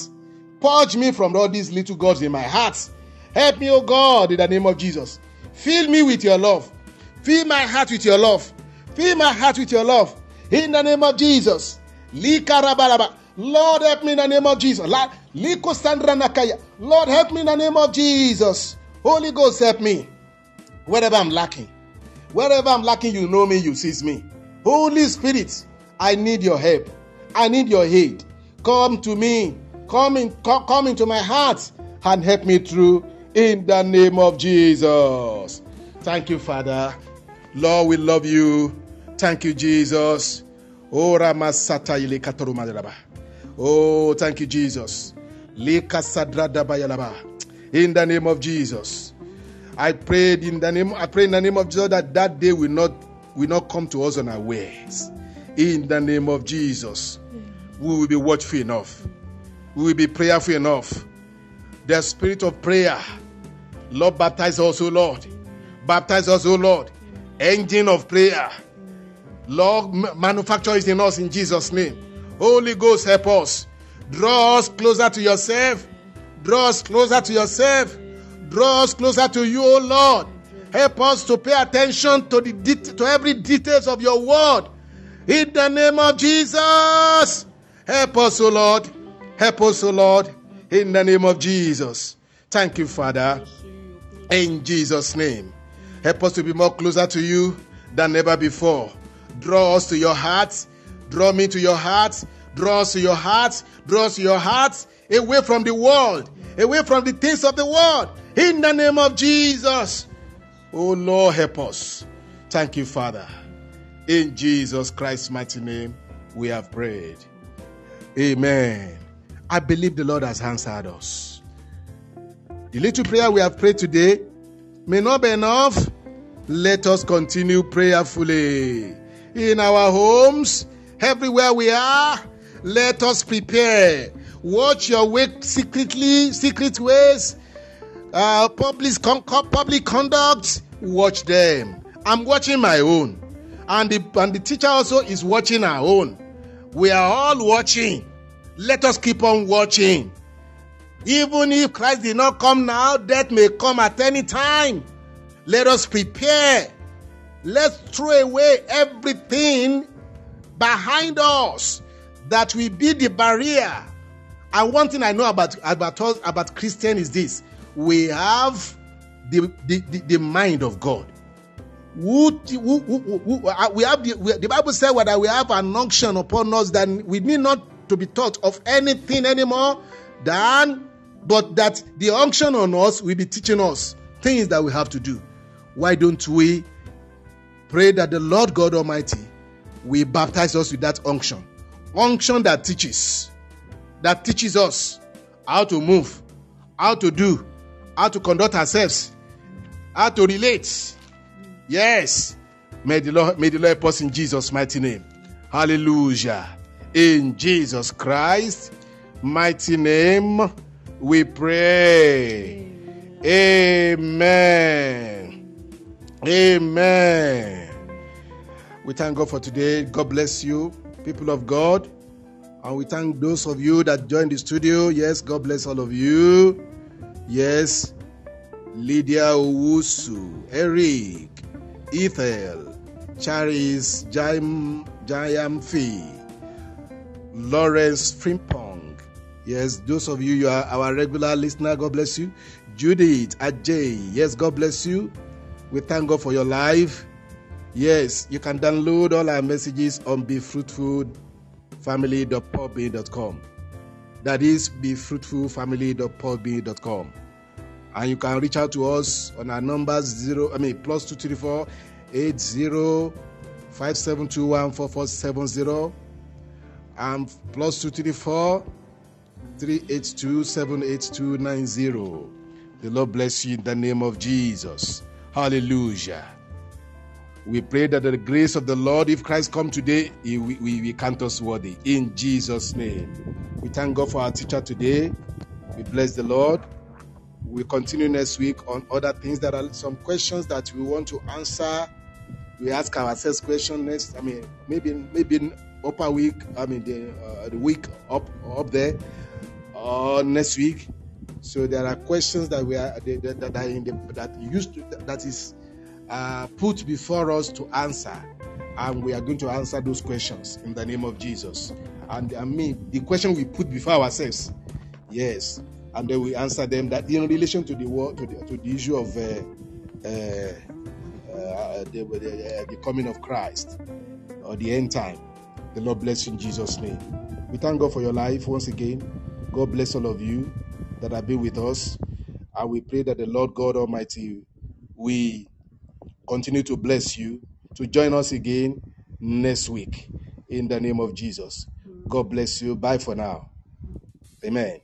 Purge me from all these little gods in my heart. Help me, oh God, in the name of Jesus. Fill me with your love. Fill my heart with your love. Fill my heart with your love. In the name of Jesus. Lord, help me in the name of Jesus. Lord, help me in the name of Jesus. Holy Ghost, help me. Wherever I'm lacking. Wherever I'm lacking, you know me, you see me. Holy Spirit, I need your help. I need your aid. Come to me. Come, in, come, come into my heart and help me through in the name of Jesus. Thank you, Father. Lord, we love you. Thank you, Jesus. Oh, Oh, thank you, Jesus. In the name of Jesus. I prayed in the name, I pray in the name of Jesus that that day will not will not come to us unawares. In the name of Jesus, we will be watchful enough. We will be prayerful enough. The spirit of prayer, Lord, baptize us, O Lord. Baptize us, O Lord. Engine of prayer. Lord, manufacture it in us in Jesus' name. Holy Ghost, help us. Draw us closer to yourself. Draw us closer to yourself. Draw us closer to you, O Lord. Help us to pay attention to the det- to every details of your word. In the name of Jesus. Help us, O Lord. Help us, O Lord. In the name of Jesus. Thank you, Father. In Jesus' name. Help us to be more closer to you than ever before. Draw us to your heart. Draw me to your heart. Draw us to your heart. Draw us to your heart. Away from the world. Away from the things of the world. In the name of Jesus. Oh Lord, help us. Thank you, Father. In Jesus Christ's mighty name, we have prayed. Amen. I believe the Lord has answered us. The little prayer we have prayed today may not be enough. Let us continue prayerfully in our homes, everywhere we are. Let us prepare. Watch your way secretly, secret ways, uh, public, con- public conduct. Watch them. I'm watching my own, and the and the teacher also is watching our own. We are all watching. Let us keep on watching. Even if Christ did not come now, death may come at any time. Let us prepare. Let's throw away everything behind us that will be the barrier. And one thing I know about about us about Christian is this: we have the the, the, the mind of God. Who, who, who, uh, we have the, we- the Bible said that we have an unction upon us that we need not to be taught of anything anymore than but that the unction on us will be teaching us things that we have to do. Why don't we pray that the Lord God Almighty will baptize us with that unction. Unction that teaches, that teaches us how to move, how to do, how to conduct ourselves, how to relate. Yes. May the Lord, may the Lord help us in Jesus' mighty name. Hallelujah. In Jesus Christ mighty name we pray. Amen. Amen. We thank God for today. God bless you, people of God. And we thank those of you that joined the studio. Yes, God bless all of you. Yes, Lydia Owusu, Eric, Ethel, Charis, Jaim, Jayamfi, Lawrence Frimpong. Yes, those of you, you are our regular listener. God bless you. Judith Ajay. Yes, God bless you. We thank God for your life. Yes, you can download all our messages on befruitfulfamily.podbean.com. That is befruitfulfamily.podbean.com. And you can reach out to us on our numbers zero, I mean plus two three four eight zero five seven two one four four seven zero and plus two three four three eight two seven eight two nine zero. The Lord bless you in the name of Jesus. Hallelujah. We pray that the grace of the Lord, if Christ come today, he, we, we, count us worthy. In Jesus' name. We thank God for our teacher today. We bless the Lord. We continue next week on other things. There are some questions that we want to answer. We ask ourselves questions next. I mean, maybe maybe upper week. I mean, the, uh, the week up up there, or next week. So there are questions that we are that, that are in the that used to that is uh, put before us to answer, and we are going to answer those questions in the name of Jesus. And I mean, the question we put before ourselves, yes, and then we answer them that in relation to the word to the, to the issue of uh, uh, uh, the, the, the coming of Christ or the end time. The Lord bless you in Jesus' name. We thank God for your life once again. God bless all of you that have been with us. And we pray that the Lord God Almighty will continue to bless you to join us again next week in the name of Jesus. God bless you. Bye for now. Amen.